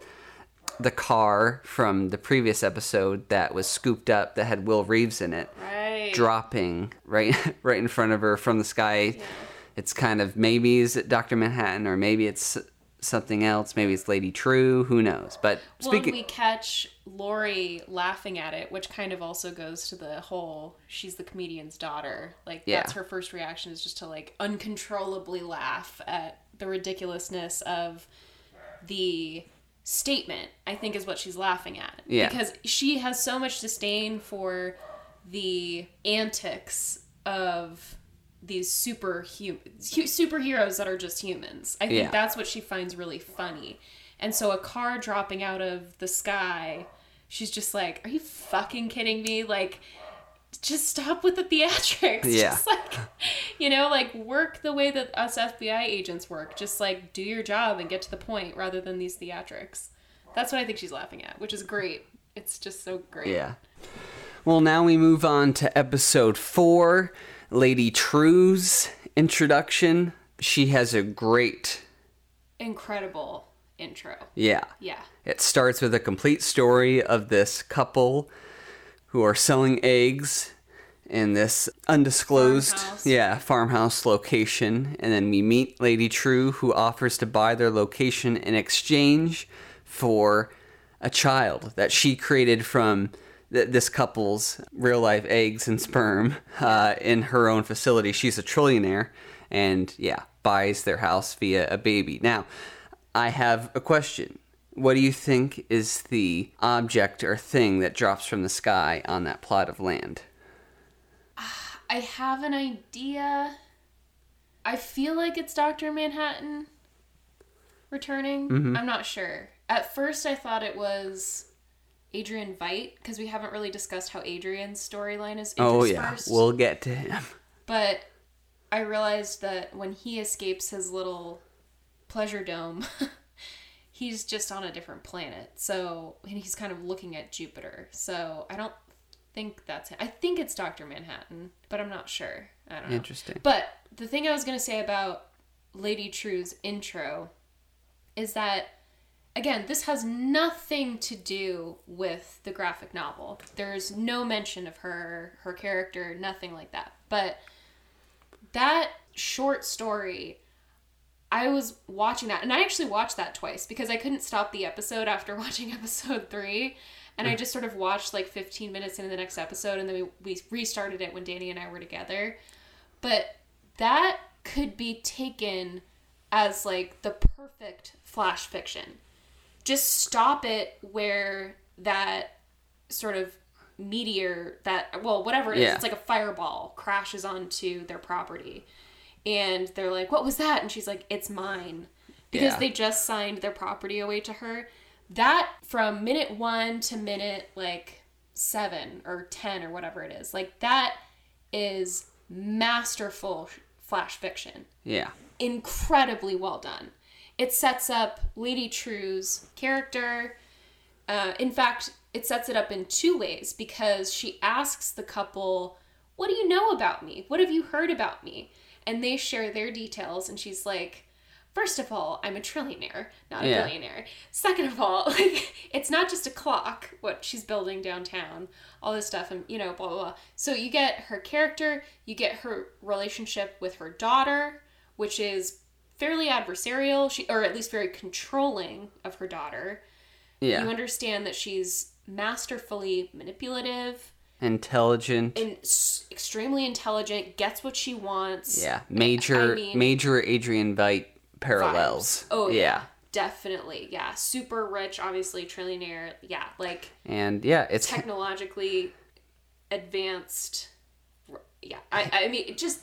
the car from the previous episode that was scooped up that had Will Reeves in it right. dropping right (laughs) right in front of her from the sky. It's kind of maybe is it Dr. Manhattan or maybe it's something else. Maybe it's Lady Trieu. Who knows? But Well, speaking, we catch Laurie laughing at it, which kind of also goes to the whole she's the comedian's daughter. Like Yeah. that's her first reaction is just to like uncontrollably laugh at the ridiculousness of the statement. I think is what she's laughing at. Yeah. Because she has so much disdain for the antics of these super superheroes that are just humans. I think Yeah. that's what she finds really funny. And so a car dropping out of the sky, she's just like, "Are you fucking kidding me? Like just stop with the theatrics. (laughs) Yeah. Just like you know, like work the way that us FBI agents work. Just like do your job and get to the point rather than these theatrics. That's what I think she's laughing at, which is great. It's just so great. Yeah. Well, now we move on to episode four Lady Trieu's introduction. She has a great, Incredible intro. yeah. Yeah. It starts with a complete story of this couple who are selling eggs in this undisclosed Farmhouse. yeah farmhouse location. And then we meet lady Trieu who offers to buy their location in exchange for a child that she created from th- this couple's real life eggs and sperm uh, in her own facility. She's a trillionaire and yeah buys their house via a baby. Now i have a question what do you think is the object or thing that drops from the sky on that plot of land I have an idea. I feel like it's Dr. Manhattan returning. Mm-hmm. I'm not sure. At first, I thought it was Adrian Veidt because we haven't really discussed how Adrian's storyline is Oh yeah, we'll get to him. But I realized that when he escapes his little pleasure dome, (laughs) he's just on a different planet. So, and he's kind of looking at Jupiter. So, I don't think that's him. I think it's Dr. Manhattan, but I'm not sure. I don't know. Interesting. But the thing I was going to say about Lady Trieu's intro is that again, this has nothing to do with the graphic novel. There's no mention of her, her character, nothing like that. But that short story I was watching that, and I actually watched that twice because I couldn't stop the episode after (laughs) watching episode three. And I mm. just sort of watched like 15 minutes into the next episode, and then we, we restarted it when Danny and I were together. But that could be taken as like the perfect flash fiction. Just stop it where that sort of meteor, that, well, whatever it is, Yeah. it's like a fireball crashes onto their property and they're like, "What was that?" And she's like, "It's mine," because Yeah. they just signed their property away to her. That from minute one to minute like seven or ten or whatever it is, like that is masterful flash fiction, Yeah. incredibly well done. It sets up Lady Trieu's character. Uh, in fact, it sets it up in two ways because she asks the couple, What do you know about me? What have you heard about me? And they share their details, and she's like, First of all, I'm a trillionaire, not a Yeah. billionaire. Second of all, (laughs) like it's not just a clock, what she's building downtown, all this stuff, and you know, blah blah blah. So you get her character, you get her relationship with her daughter, which is fairly adversarial, she or at least very controlling of her daughter. Yeah. You understand that she's masterfully manipulative Intelligent. and s- extremely intelligent, gets what she wants. yeah. Major I mean- major Adrian Veidt parallels. Vibes. Oh yeah. yeah. Definitely. Yeah. Super rich, obviously trillionaire. Yeah, like And yeah, it's technologically advanced yeah, I, I mean, just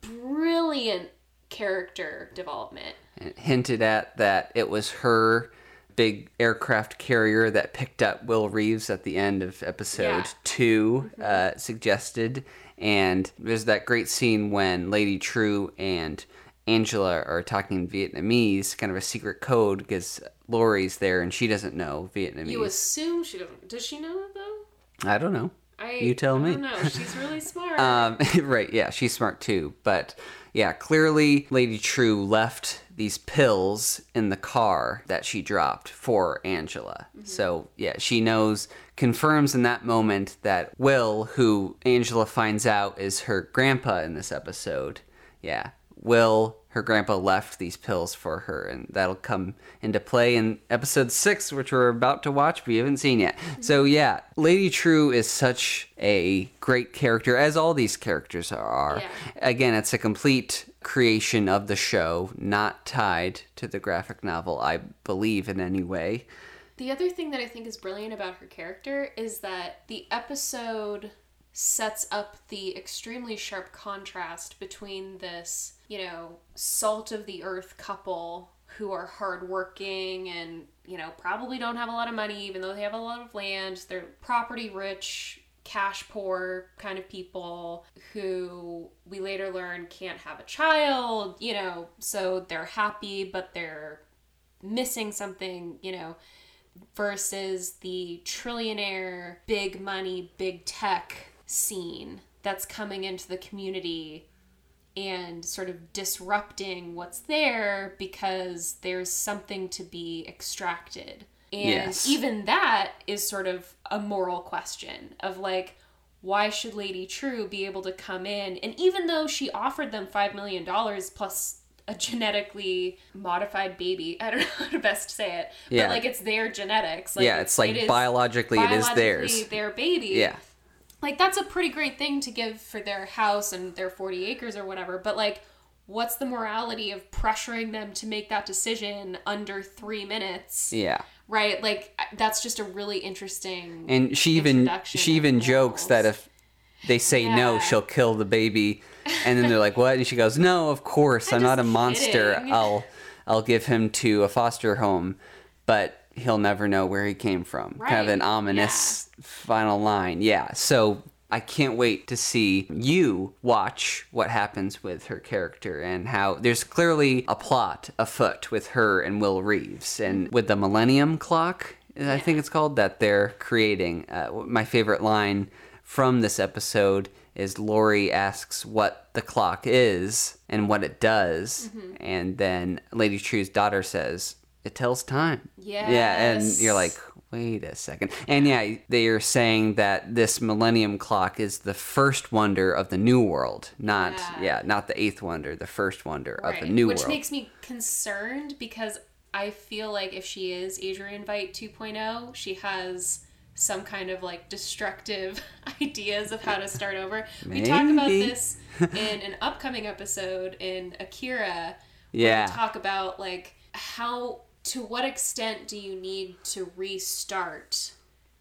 brilliant character development. And hinted at that it was her big aircraft carrier that picked up Will Reeves at the end of episode Yeah. 2 uh, suggested. And there's that great scene when Lady Trieu and Angela are talking in Vietnamese, kind of a secret code because Laurie's there and she doesn't know Vietnamese. You assume she doesn't. Does she know it though? I don't know. I, You tell me. know. She's really (laughs) smart. Um, (laughs) right, yeah, she's smart too. But yeah, clearly Lady Trieu left these pills in the car that she dropped for Angela. So yeah, she knows, confirms in that moment that Will, who Angela finds out is her grandpa in this episode, yeah, Will, her grandpa left these pills for her, and that'll come into play in episode six, which we're about to watch, but you haven't seen yet. So, mm-hmm. yeah, Lady Trieu is such a great character, as all these characters are. Yeah. Again, it's a complete creation of the show, not tied to the graphic novel, I believe, in any way. The other thing that I think is brilliant about her character is that the episode sets up the extremely sharp contrast between this, you know, salt of the earth couple who are hardworking and, you know, probably don't have a lot of money, even though they have a lot of land. They're property rich, cash poor kind of people who we later learn can't have a child, you know, so they're happy, but they're missing something, you know versus the trillionaire, big money, big tech scene that's coming into the community and sort of disrupting what's there because there's something to be extracted. And Yes. even that is sort of a moral question of like, why should Lady Trieu be able to come in? And even though she offered them $5 million plus a genetically modified baby, I don't (laughs) know how to best say it, Yeah. but like it's their genetics. Like, yeah, it's like it is biologically, it is biologically theirs. their baby Yeah. Like that's a pretty great thing to give for their house and their 40 acres or whatever but like what's the morality of pressuring them to make that decision under three minutes Yeah. right like that's just a really interesting And she even she even jokes that if they say no, she'll kill the baby. And then they're like, "What?" And she goes, "No, of course. I'm not a monster. kidding." I'll I'll give him to a foster home, but he'll never know where he came from." Kind of an Right, ominous final line. Yeah. So I can't wait to see you watch what happens with her character and how there's clearly a plot afoot with her and Will Reeves and with the Millennium Clock. I think it's called that they're creating. Uh, my favorite line from this episode is Laurie asks what the clock is and what it does, and then Lady Trieu's daughter says it tells time. Yeah, Yeah, and you're like, wait a second. And yeah, they are saying that this Millennium Clock is the first wonder of the New World, not yeah, Yeah. not the eighth wonder, the first wonder of the New which World. Which makes me concerned because i feel like if she is adrian Veidt 2.0 she has some kind of like destructive (laughs) ideas of how to start over we talk about this in an upcoming episode in akira Yeah. we talk about like how to what extent do you need to restart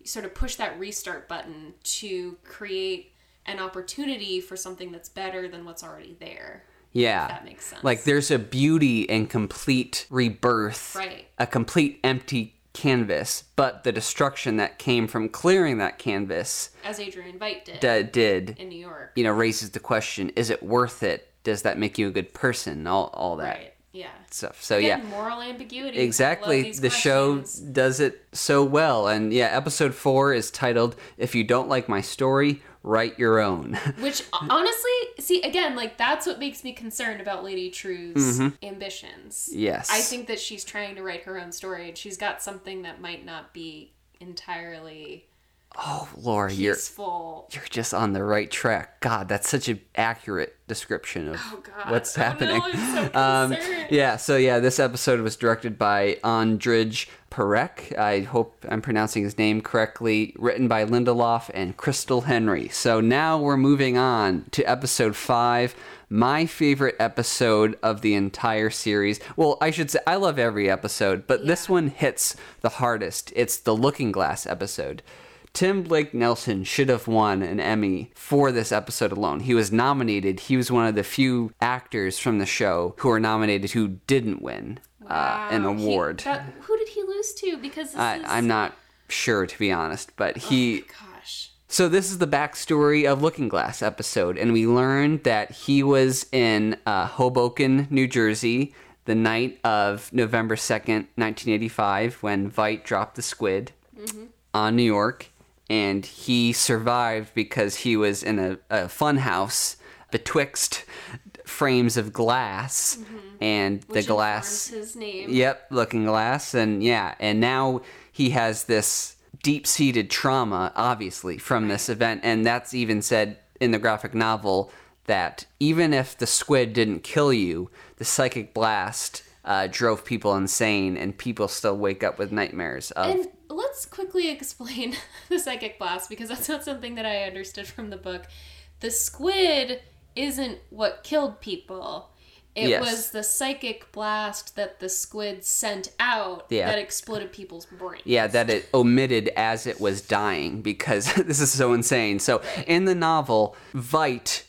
sort of push that restart button to create an opportunity for something that's better than what's already there Yeah. that makes sense. Like there's a beauty in complete rebirth. Right. A complete empty canvas, but the destruction that came from clearing that canvas as Adrian Veidt did that did, in New York. you know, raises the question, is it worth it? Does that make you a good person? All all that Right. Yeah. stuff. So Again, yeah. moral ambiguity. Exactly. The show does it so well. And yeah, episode 4 is titled If You Don't Like My Story, Write Your Own. (laughs) Which honestly, see again, like that's what makes me concerned about Lady Trieu's ambitions. Mm-hmm. Yes. I think that she's trying to write her own story and she's got something that might not be entirely oh, Laura, you're you're just on the right track. God, that's such an accurate description of Oh, what's Oh, no, happening. (laughs) Um, yeah, so yeah, this episode was directed by Andrij Parekh. I hope I'm pronouncing his name correctly. Written by Lindelof and Christal Henry. So now we're moving on to episode five. My favorite episode of the entire series. Well, I should say I love every episode, but this one hits the hardest. It's the Looking Glass episode. Tim Blake Nelson should have won an Emmy for this episode alone. He was nominated. He was one of the few actors from the show who were nominated who didn't win uh, an Wow. He- award. that- who did he lose to? Because I, is, I'm not sure, to be honest, but he. Gosh. So this is the backstory of Looking Glass episode, and we learned that he was in uh, Hoboken, New Jersey, the night of November second, nineteen eighty-five, when Veidt dropped the squid on New York, and he survived because he was in a, a fun house betwixt frames of glass, and the Which glass. his name. Yep, Looking Glass, and yeah, and now he has this deep-seated trauma, obviously, from this event, and that's even said in the graphic novel that even if the squid didn't kill you, the psychic blast uh, drove people insane, and people still wake up with nightmares of. And let's quickly (laughs) explain the psychic blast because that's not something that I understood from the book. The squid isn't what killed people. It Yes. was the psychic blast that the squid sent out Yeah. that exploded people's brains. Yeah, that it omitted as it was dying because (laughs) this is so insane. So in the novel, Veidt,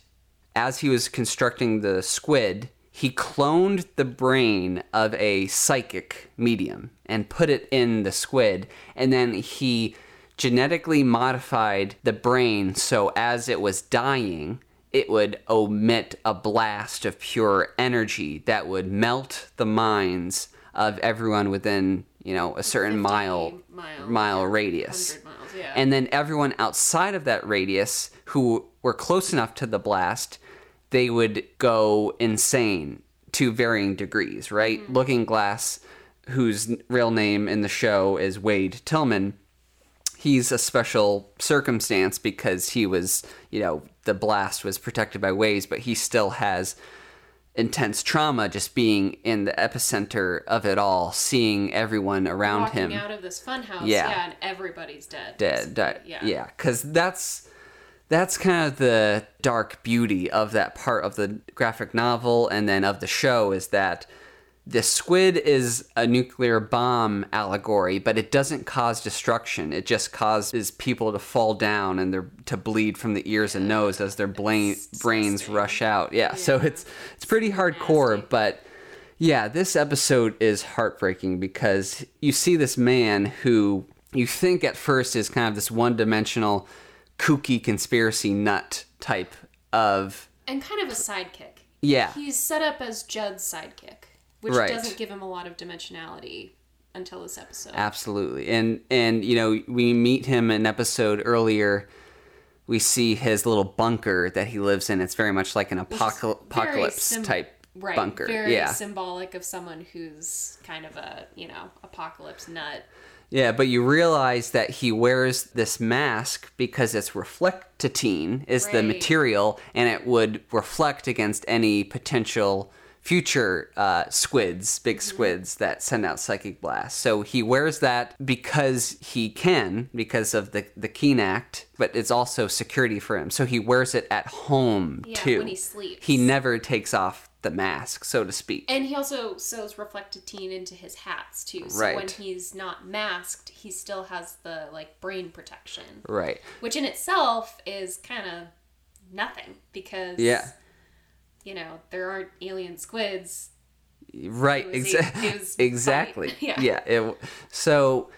as he was constructing the squid, he cloned the brain of a psychic medium and put it in the squid, and then he genetically modified the brain so as it was dying, it would emit a blast of pure energy that would melt the minds of everyone within, you know, a certain mile mile, mile yeah, radius. miles, yeah. And then everyone outside of that radius who were close enough to the blast, they would go insane to varying degrees, right? Mm-hmm. Looking Glass, whose real name in the show is Wade Tillman, he's a special circumstance because he was, you know, the blast was protected by waves, but he still has intense trauma just being in the epicenter of it all, seeing everyone around Walking him out of this funhouse, Yeah. yeah. and everybody's dead. dead. dead. basically. Yeah, because that's that's kind of the dark beauty of that part of the graphic novel and then of the show is that the squid is a nuclear bomb allegory, but it doesn't cause destruction. It just causes people to fall down and they're to bleed from the ears and nose as their It's brains rush out. Yeah, so it's it's pretty hardcore, but yeah, this episode is heartbreaking because you see this man who you think at first is kind of this one-dimensional, kooky conspiracy nut type of And kind of a sidekick. Yeah. He's set up as Judd's sidekick, which Right. doesn't give him a lot of dimensionality until this episode. Absolutely. And and you know, we meet him in an episode earlier. We see his little bunker that he lives in. It's very much like an apocal- apocalypse sym- type right, bunker. Very yeah. symbolic of someone who's kind of a, you know, apocalypse nut. Yeah, but you realize that he wears this mask because it's reflectatine is the material and it would reflect against any potential future uh, squids, big Mm-hmm. squids that send out psychic blasts. So he wears that because he can, because of the the Keene Act, but it's also security for him. So he wears it at home Yeah, too. when he sleeps. He never takes off the mask, so to speak. And he also sews reflectatine into his hats too. So when he's not masked, he still has the like brain protection. right. Which in itself is kind of nothing because Yeah. you know, there aren't alien squids. Right. It was exa- e- it was (laughs) exactly. (laughs) Yeah. Yeah. it- so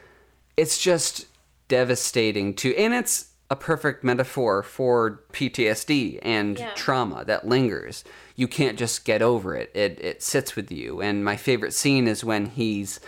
it's just devastating to, and it's a perfect metaphor for PTSD and Yeah. trauma that lingers. You can't just get over it. It it sits with you. And my favorite scene is when he's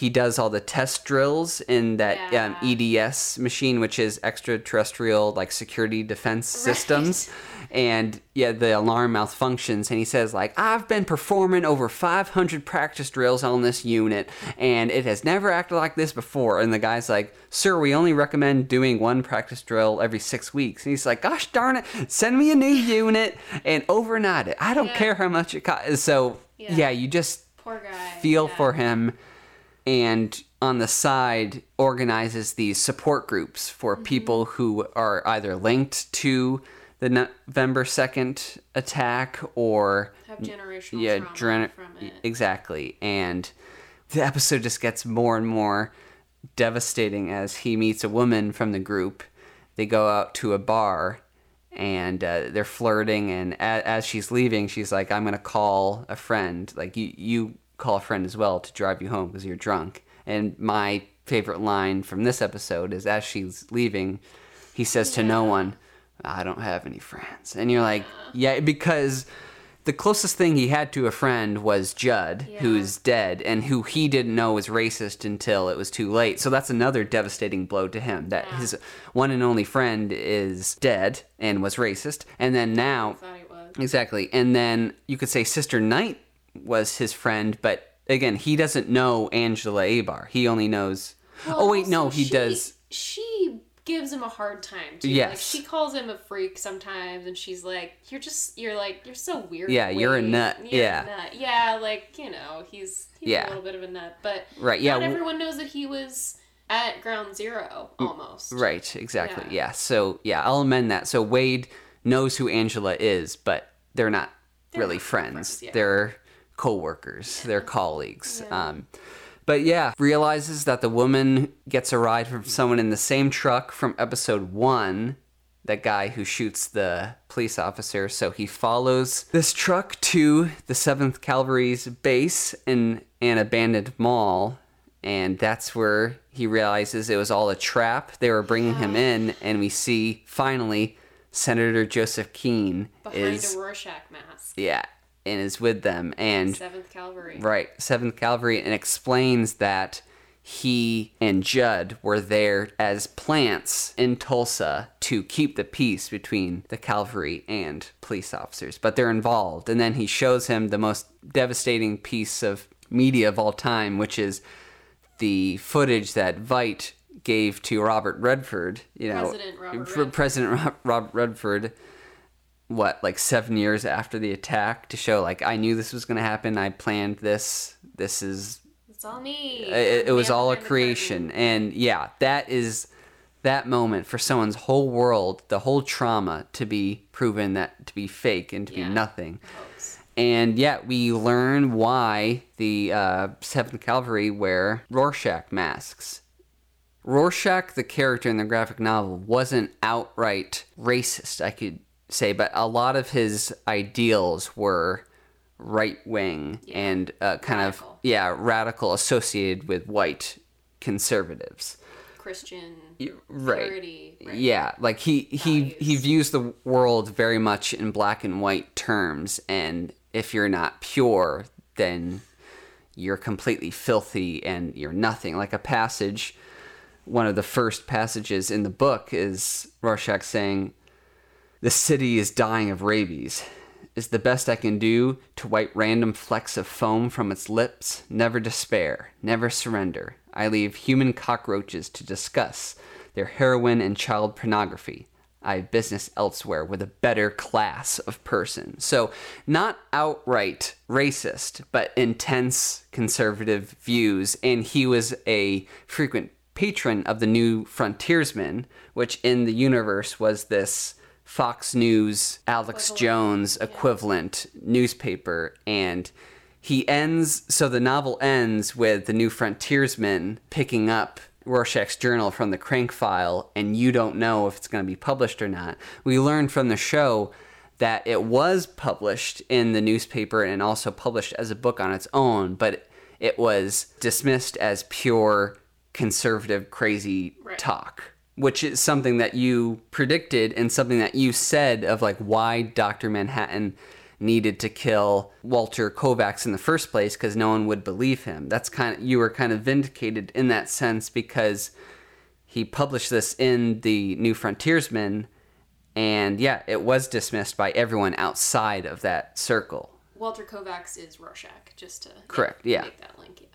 he does all the test drills in that um, EDS machine, which is extraterrestrial like security defense systems. And yeah, the alarm malfunctions, and he says like, "I've been performing over 500 practice drills on this unit, and it has never acted like this before." And the guy's like, "Sir, we only recommend doing one practice drill every six weeks." And he's like, "Gosh darn it, send me a new (laughs) unit and overnight it. I don't Yeah. care how much it costs." So Yeah. yeah, you just Poor guy. feel yeah. for him and on the side organizes these support groups for Mm-hmm. people who are either linked to the November 2nd attack or have generational yeah trauma dren- from it. exactly and the episode just gets more and more devastating as he meets a woman from the group. They go out to a bar and uh, they're flirting. And a- as she's leaving, she's like, "I'm gonna call a friend. Like you, you call a friend as well to drive you home because you're drunk." And my favorite line from this episode is as she's leaving, he says to no one, "I don't have any friends." And you're like, "Yeah," because the closest thing he had to a friend was Judd, Yeah. who's dead, and who he didn't know was racist until it was too late. So that's another devastating blow to him that Yeah. his one and only friend is dead and was racist. And then now, thought he was. exactly. And then you could say Sister Night was his friend, but again, he doesn't know Angela Abar. He only knows. oh, wait, no, he she- does. She gives him a hard time too. Like Yes. she calls him a freak sometimes, and she's like, "You're just, you're like, you're so weird." Yeah, you're a nut. You're Yeah. a nut. yeah, like you know, he's he's Yeah. a little bit of a nut, but Right, yeah, not everyone knows that he was at Ground Zero mm, almost. Right, exactly. Yeah. Yeah. So, yeah, I'll amend that. So Wade knows who Angela is, but they're not They're really not friends. friends, yeah. They're co-workers, they're colleagues. Yeah. Um but yeah, realizes that the woman gets a ride from someone in the same truck from episode 1, that guy who shoots the police officer. So he follows this truck to the 7th Cavalry's base in an abandoned mall and that's where he realizes it was all a trap. They were bringing him in, and we see finally Senator Joseph Keene Behind is a Rorschach mask. yeah, and is with them, and Seventh Cavalry. right Seventh Cavalry, and explains that he and Judd were there as plants in Tulsa to keep the peace between the cavalry and police officers, but they're involved. And then he shows him the most devastating piece of media of all time, which is the footage that Veidt gave to Robert Redford, you know, President Robert Redford. President Robert Redford, what like seven years after the attack to show like I knew this was going to happen. I planned this. This is It's all me. it, it was all a creation, and yeah, that is that moment for someone's whole world, the whole trauma to be proven that to be fake and to Yeah. be nothing. And yet we learn why the uh, Seventh Cavalry wear Rorschach masks. Rorschach, the character in the graphic novel, wasn't outright racist, I could say, but a lot of his ideals were right wing Yeah. and uh, kind Radical. of yeah radical, associated with white conservatives. Christian right. purity. Right? Yeah, like he he he views the world very much in black and white terms, and if you're not pure, then you're completely filthy and you're nothing. Like a passage, one of the first passages in the book is Rorschach saying, "The city is dying of rabies." Is the best I can do to wipe random flecks of foam from its lips. Never despair, never surrender. I leave human cockroaches to discuss their heroin and child pornography. I have business elsewhere with a better class of person. So, not outright racist, but intense conservative views. And he was a frequent patron of the New Frontiersman, which in the universe was this Fox News, Alex Jones equivalent newspaper. And he ends, so the novel ends with the New Frontiersman picking up Rorschach's journal from the crank file, and you don't know if it's going to be published or not. We learned from the show that it was published in the newspaper and also published as a book on its own, but it was dismissed as pure conservative, crazy Right. talk which is something that you predicted and something that you said of like why Dr. Manhattan needed to kill Walter Kovacs in the first place because no one would believe him. That's kind of you were kind of vindicated in that sense because he published this in the New Frontiersman and yeah, it was dismissed by everyone outside of that circle. Walter Kovacs is Rorschach, just to Correct, yeah. make that link. Yeah.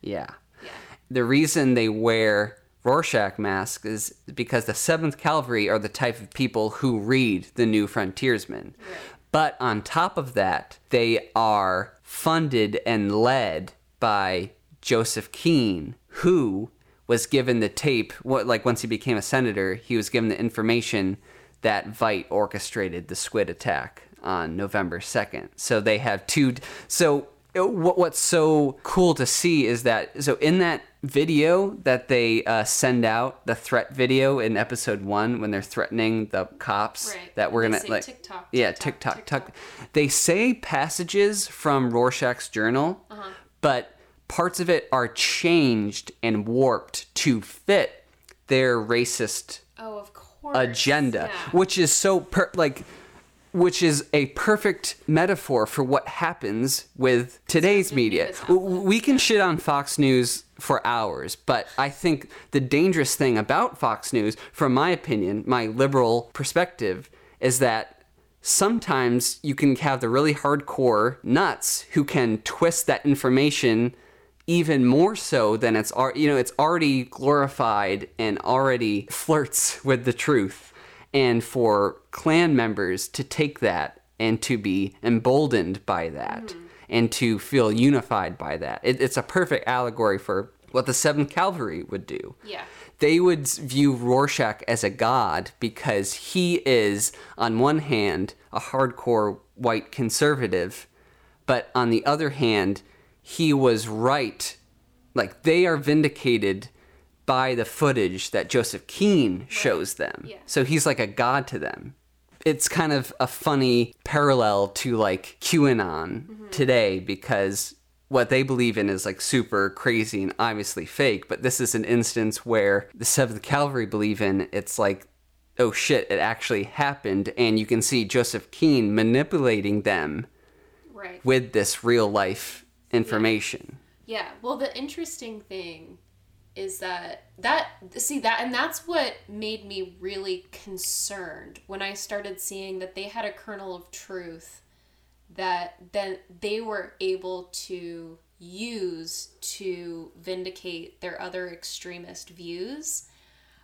Yeah. Yeah. the reason they wear Rorschach mask is because the 7th Cavalry are the type of people who read the New Frontiersman. Right. But on top of that, they are funded and led by Joseph Keene, who was given the tape, what, like once he became a senator, he was given the information that Veidt orchestrated the squid attack on November 2nd. So they have two. So uh, what what's so cool to see is that so in that video that they uh, send out the threat video in episode one when they're threatening the cops Right. that we're They gonna say like TikTok, yeah TikTok, TikTok, TikTok they say passages from Rorschach's journal Uh-huh. but parts of it are changed and warped to fit their racist Oh, of course. agenda, Yeah. which is so per- like which is a perfect metaphor for what happens with today's media. We can shit on Fox News for hours, but I think the dangerous thing about Fox News, from my opinion, my liberal perspective, is that sometimes you can have the really hardcore nuts who can twist that information even more so than it's you know it's already glorified and already flirts with the truth. And for Klan members to take that and to be emboldened by that mm-hmm. And to feel unified by that it, it's a perfect allegory for what the 7th cavalry would do Yeah. they would view Rorschach as a god because he is, on one hand, a hardcore white conservative, but on the other hand, he was right. Like, they are vindicated by the footage that Joseph Keene shows them. Yeah. So he's like a god to them. It's kind of a funny parallel to like QAnon mm-hmm. today because what they believe in is like super crazy and obviously fake, but this is an instance where the 7th Cavalry believe in it's like, oh shit, it actually happened, and you can see Joseph Keene manipulating them Right. with this real life information. Yeah. Well, the interesting thing is that that see that and that's what made me really concerned when I started seeing that they had a kernel of truth that then they were able to use to vindicate their other extremist views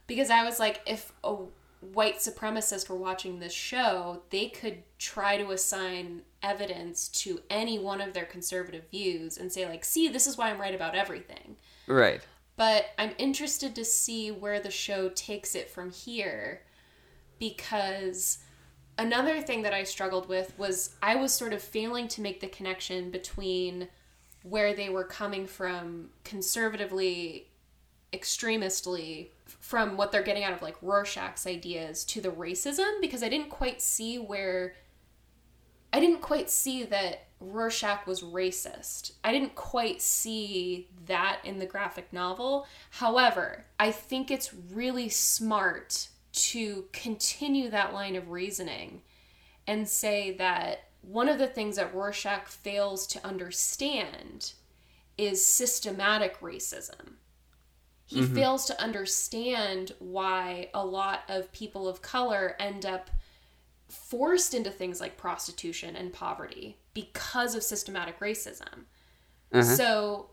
because I was like if a white supremacist were watching this show, they could try to assign evidence to any one of their conservative views and say like, "See, this is why I'm right about everything." Right. But I'm interested to see where the show takes it from here because another thing that I struggled with was I was sort of failing to make the connection between where they were coming from conservatively, extremistly, from what they're getting out of like Rorschach's ideas to the racism because I didn't quite see where. I didn't quite see that Rorschach was racist. I didn't quite see that in the graphic novel. However, I think it's really smart to continue that line of reasoning and say that one of the things that Rorschach fails to understand is systematic racism. He mm-hmm. fails to understand why a lot of people of color end up forced into things like prostitution and poverty because of systematic racism. Uh-huh. So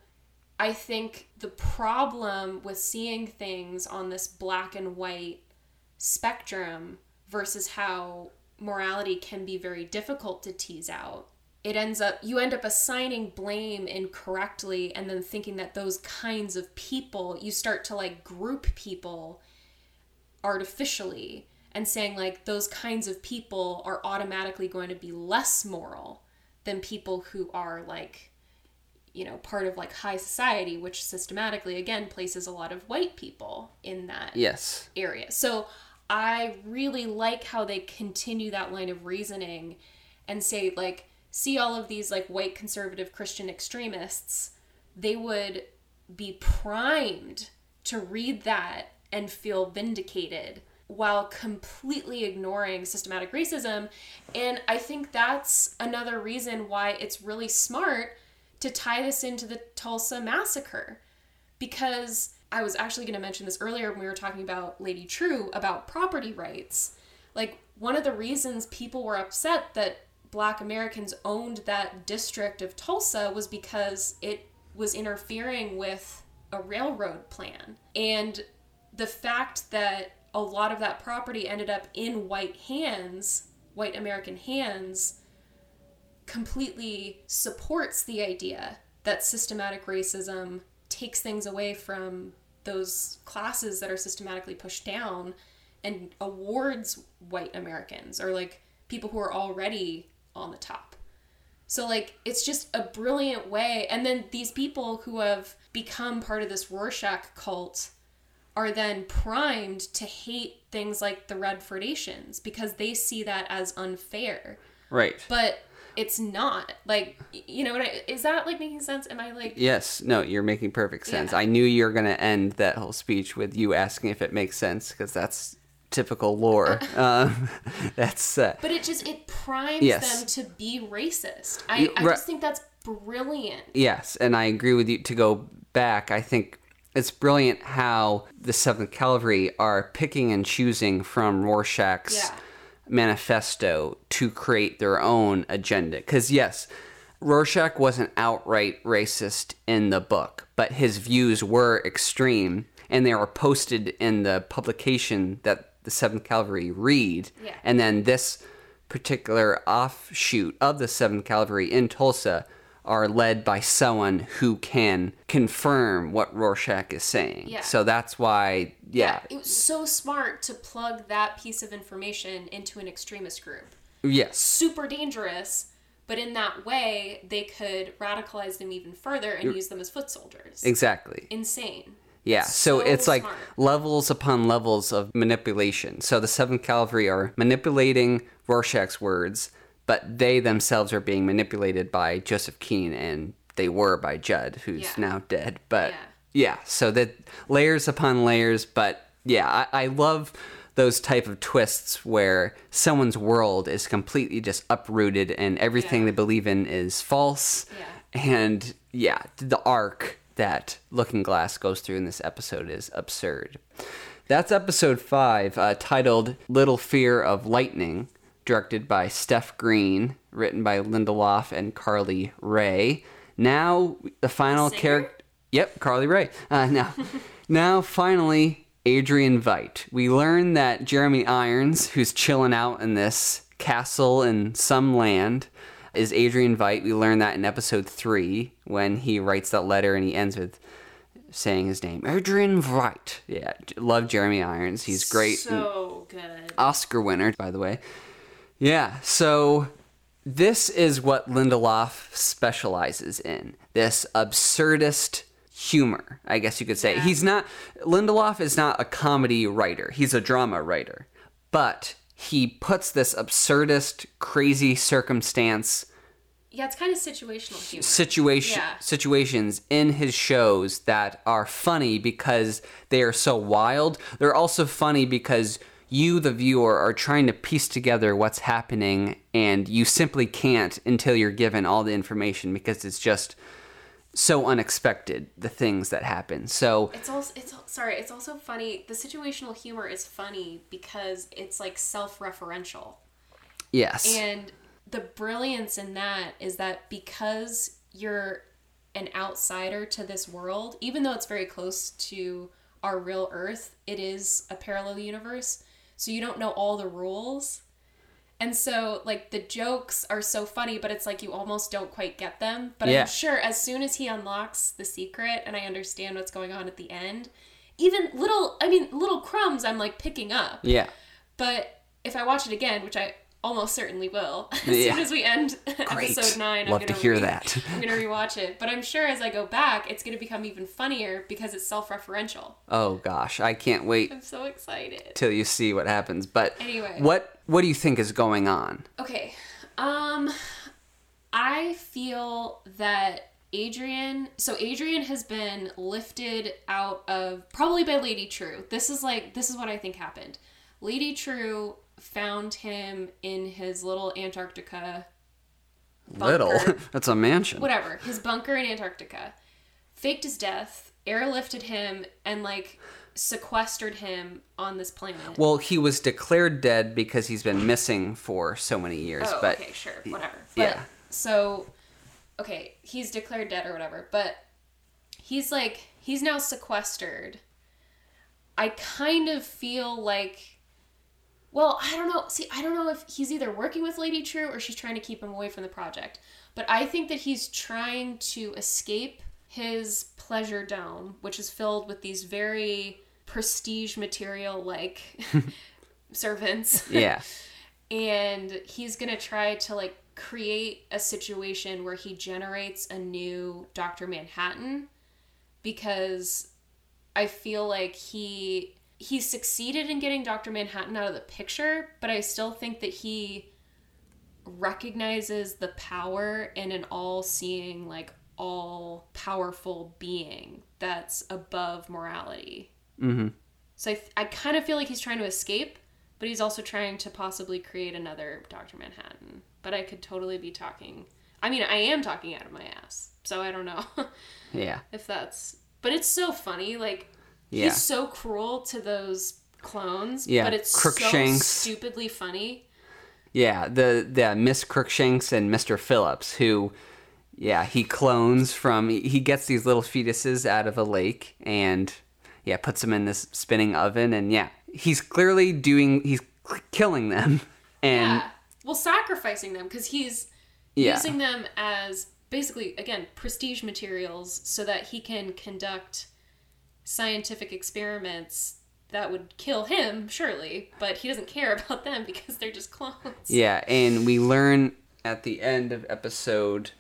I think the problem with seeing things on this black and white spectrum versus how morality can be very difficult to tease out it ends up you end up assigning blame incorrectly and then thinking that those kinds of people you start to like group people artificially and saying like those kinds of people are automatically going to be less moral than people who are like you know part of like high society which systematically again places a lot of white people in that Yes. area. So I really like how they continue that line of reasoning and say like see all of these like white conservative Christian extremists, they would be primed to read that and feel vindicated while completely ignoring systematic racism. And I think that's another reason why it's really smart to tie this into the Tulsa massacre because I was actually going to mention this earlier when we were talking about Lady Trieu about property rights. Like, one of the reasons people were upset that black Americans owned that district of Tulsa was because it was interfering with a railroad plan. And the fact that a lot of that property ended up in white hands, white American hands, completely supports the idea that systematic racism takes things away from those classes that are systematically pushed down and awards white Americans or like people who are already on the top. So like it's just a brilliant way and then these people who have become part of this Rorschach cult are then primed to hate things like the red Redfordations because they see that as unfair. Right. But it's not. Like you know what I, is that like making sense? Am i like yes. No you're making perfect sense. Yeah. i knew you were going to end that whole speech with you asking if it makes sense because that's typical lore. Um, (laughs) (laughs) that's uh, but it just it primes Yes. them to be racist. I, I just think that's brilliant. Yes and i agree with you. To go back i think it's brilliant how the seventh cavalry are picking and choosing from rorschach's Yeah. manifesto to create their own agenda because yes rorschach wasn't outright racist in the book but his views were extreme and they are posted in the publication that the seventh cavalry read Yeah. and then this particular offshoot of the 7th Cavalry in Tulsa are led by someone who can confirm what Rorschach is saying. Yeah. So that's why, yeah. it was so smart to plug that piece of information into an extremist group Yes. super dangerous but in that way they could radicalize them even further and use them as foot soldiers Exactly. insane Yeah. So, So it's like smart. levels upon levels of manipulation. So the 7th Cavalry are manipulating Rorschach's words, but they themselves are being manipulated by Joseph Keene and they were by Judd, who's Yeah. now dead. But Yeah. yeah, so that layers upon layers, but yeah, I, I love those type of twists where someone's world is completely just uprooted and everything Yeah. they believe in is false. Yeah. And yeah, the arc that Looking Glass goes through in this episode is absurd. That's episode five, uh, titled Little Fear of Lightning, directed by Steph Green, written by Lindelof and Carly Wray. Now, the final character. Yep, Carly Wray. Uh, now, (laughs) now, finally, Adrian Veidt. We learn that Jeremy Irons, who's chilling out in this castle in some land, is Adrian Veidt. We learn that in episode three when he writes that letter and he ends with saying his name, Adrian Veidt. Yeah, love Jeremy Irons. He's great. so good Oscar winner, by the way. Yeah, so this is what Lindelof specializes in this absurdist humor, I guess you could say. Yeah. He's not, Lindelof is not a comedy writer, he's a drama writer. But he puts this absurdist, crazy circumstance yeah it's kind of situational humor situation Yeah. situations in his shows that are funny because they are so wild. They're also funny because you, the viewer, are trying to piece together what's happening, and you simply can't until you're given all the information because it's just so unexpected the things that happen. So It's also it's sorry. It's also funny. The situational humor is funny because it's like self-referential, yes, and the brilliance in that is that because you're an outsider to this world, even though it's very close to our real Earth, it is a parallel universe. So you don't know all the rules. And so, like, the jokes are so funny, but it's like you almost don't quite get them. But Yeah. I'm sure as soon as he unlocks the secret and I understand what's going on at the end, even little, I mean, little crumbs I'm like picking up. yeah, But if I watch it again, which I almost certainly will, (laughs) as Yeah. soon as we end (laughs) Great. episode nine, Love I'm to gonna hear re- that. (laughs) I'm gonna rewatch it. But I'm sure as I go back, it's gonna become even funnier because it's self-referential. oh gosh, I can't wait I'm so excited. till you see what happens. But Anyway. what what do you think is going on? Okay. Um I feel that Adrian so Adrian has been lifted out of probably by Lady Trieu. This is like this is what I think happened. Lady Trieu found him in his little Antarctica Little, bunker. (laughs) that's a mansion. whatever, his bunker in Antarctica. Faked his death, airlifted him and like sequestered him on this planet. Well, he was declared dead because he's been missing for so many years. Oh, but okay, sure, whatever. But, yeah. So, okay, he's declared dead or whatever, but he's like he's now sequestered. I kind of feel like, well, I don't know. See, I don't know if he's either working with Lady Trieu or she's trying to keep him away from the project. But I think that he's trying to escape his pleasure dome, which is filled with these very prestige material like (laughs) (laughs) servants yeah, (laughs) and he's gonna try to like create a situation where he generates a new Dr. Manhattan because I feel like he he succeeded in getting Dr. Manhattan out of the picture, but I still think that he recognizes the power in an all-seeing like all powerful being that's above morality. Mhm. So I, I kind of feel like he's trying to escape, but he's also trying to possibly create another Dr. Manhattan. But I could totally be talking. I mean, I am talking out of my ass. So I don't know (laughs) Yeah. if that's. But it's so funny. Like, Yeah. he's so cruel to those clones. Yeah, But it's Crookshanks. so stupidly funny. Yeah, the the uh, Miss Crookshanks and Mr. Phillips, who, yeah, he clones from. He gets these little fetuses out of a lake and, yeah, puts them in this spinning oven, and yeah, he's clearly doing. He's killing them, (laughs) and yeah. Well, sacrificing them because he's Yeah. using them as basically, again, prestige materials so that he can conduct scientific experiments that would kill him, surely, but he doesn't care (laughs) about them because they're just clones. yeah, and we learn at the end of episode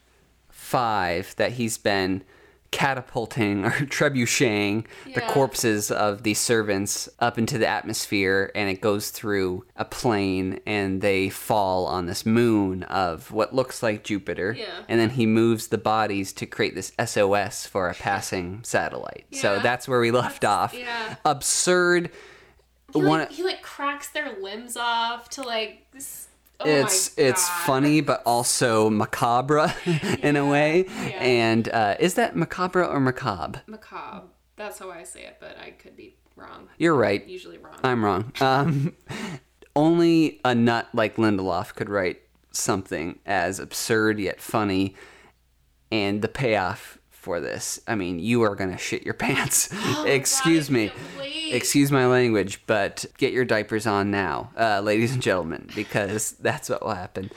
five that he's been catapulting or (laughs) trebucheting the corpses of the servants up into the atmosphere and it goes through a plane and they fall on this moon of what looks like Jupiter Yeah. and then he moves the bodies to create this SOS for a passing satellite. So that's where we left off. yeah. Absurd He, one like, he like cracks their limbs off to like. Oh it's it's funny but also macabre (laughs) in a way yeah. and uh, is that macabre or macabre macabre. That's how I say it, but I could be wrong. you're right Usually wrong. i'm wrong um, (laughs) only a nut like lindelof could write something as absurd yet funny and the payoff for this i mean you are gonna shit your (laughs) pants (gasps) Oh excuse God, me excuse my language but get your diapers on now uh, ladies and gentlemen because (laughs) that's what will happen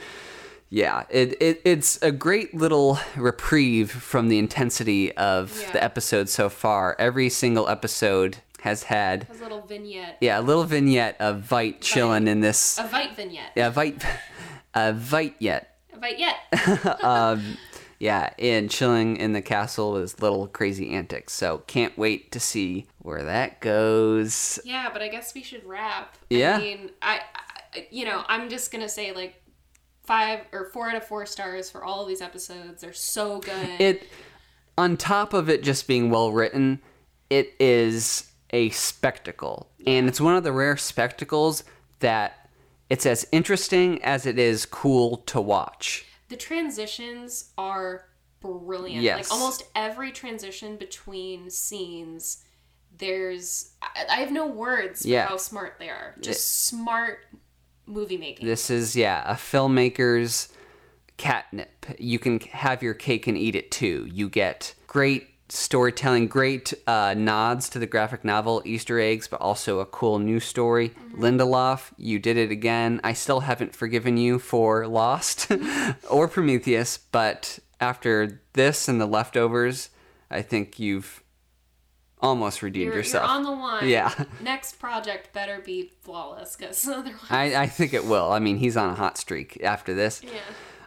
yeah it, it it's a great little reprieve from the intensity of Yeah. the episode so far every single episode has had Has a little vignette. yeah a little vignette of Veidt chilling in this A Veidt vignette. yeah Veidt (laughs) a Veidt yet A Veidt yet. um, yeah, and chilling in the castle with his little crazy antics. So can't wait to see where that goes. yeah, but I guess we should wrap. Yeah. I mean, I, I you know, I'm just gonna say like five or four out of four stars for all of these episodes. They're so good. It, on top of it just being well written, it is a spectacle, and it's one of the rare spectacles that it's as interesting as it is cool to watch. The transitions are brilliant. Yes. Like almost every transition between scenes, there's I, I have no words for Yeah. how smart they are. Just smart movie making. This is yeah, a filmmaker's catnip. You can have your cake and eat it too. You get great storytelling, great uh, nods to the graphic novel, Easter eggs, but also a cool new story. Lindelof, you did it again. I still haven't forgiven you for Lost (laughs) or Prometheus, but after this and the leftovers, I think you've almost redeemed you're, yourself. you're on the line. Yeah. (laughs) Next project better be flawless, because otherwise, I, I think it will. I mean, he's on a hot streak after this. yeah.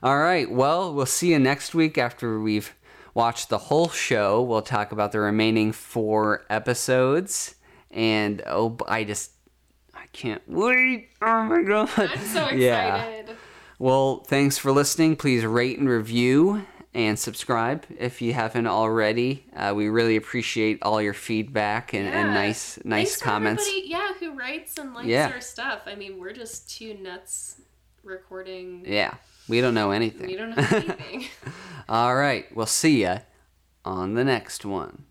All right. Well, we'll see you next week after we've watched the whole show. We'll talk about the remaining four episodes. And oh, I just, I can't wait. Oh my god. I'm so (laughs) excited. Yeah. Well, thanks for listening. Please rate and review and subscribe if you haven't already. Uh, we really appreciate all your feedback and, and nice, nice Thanks comments. Yeah, who writes and likes Yeah. our stuff. I mean, we're just two nuts recording. Yeah. We don't know anything. We don't know (laughs) anything. All right. We'll see ya on the next one.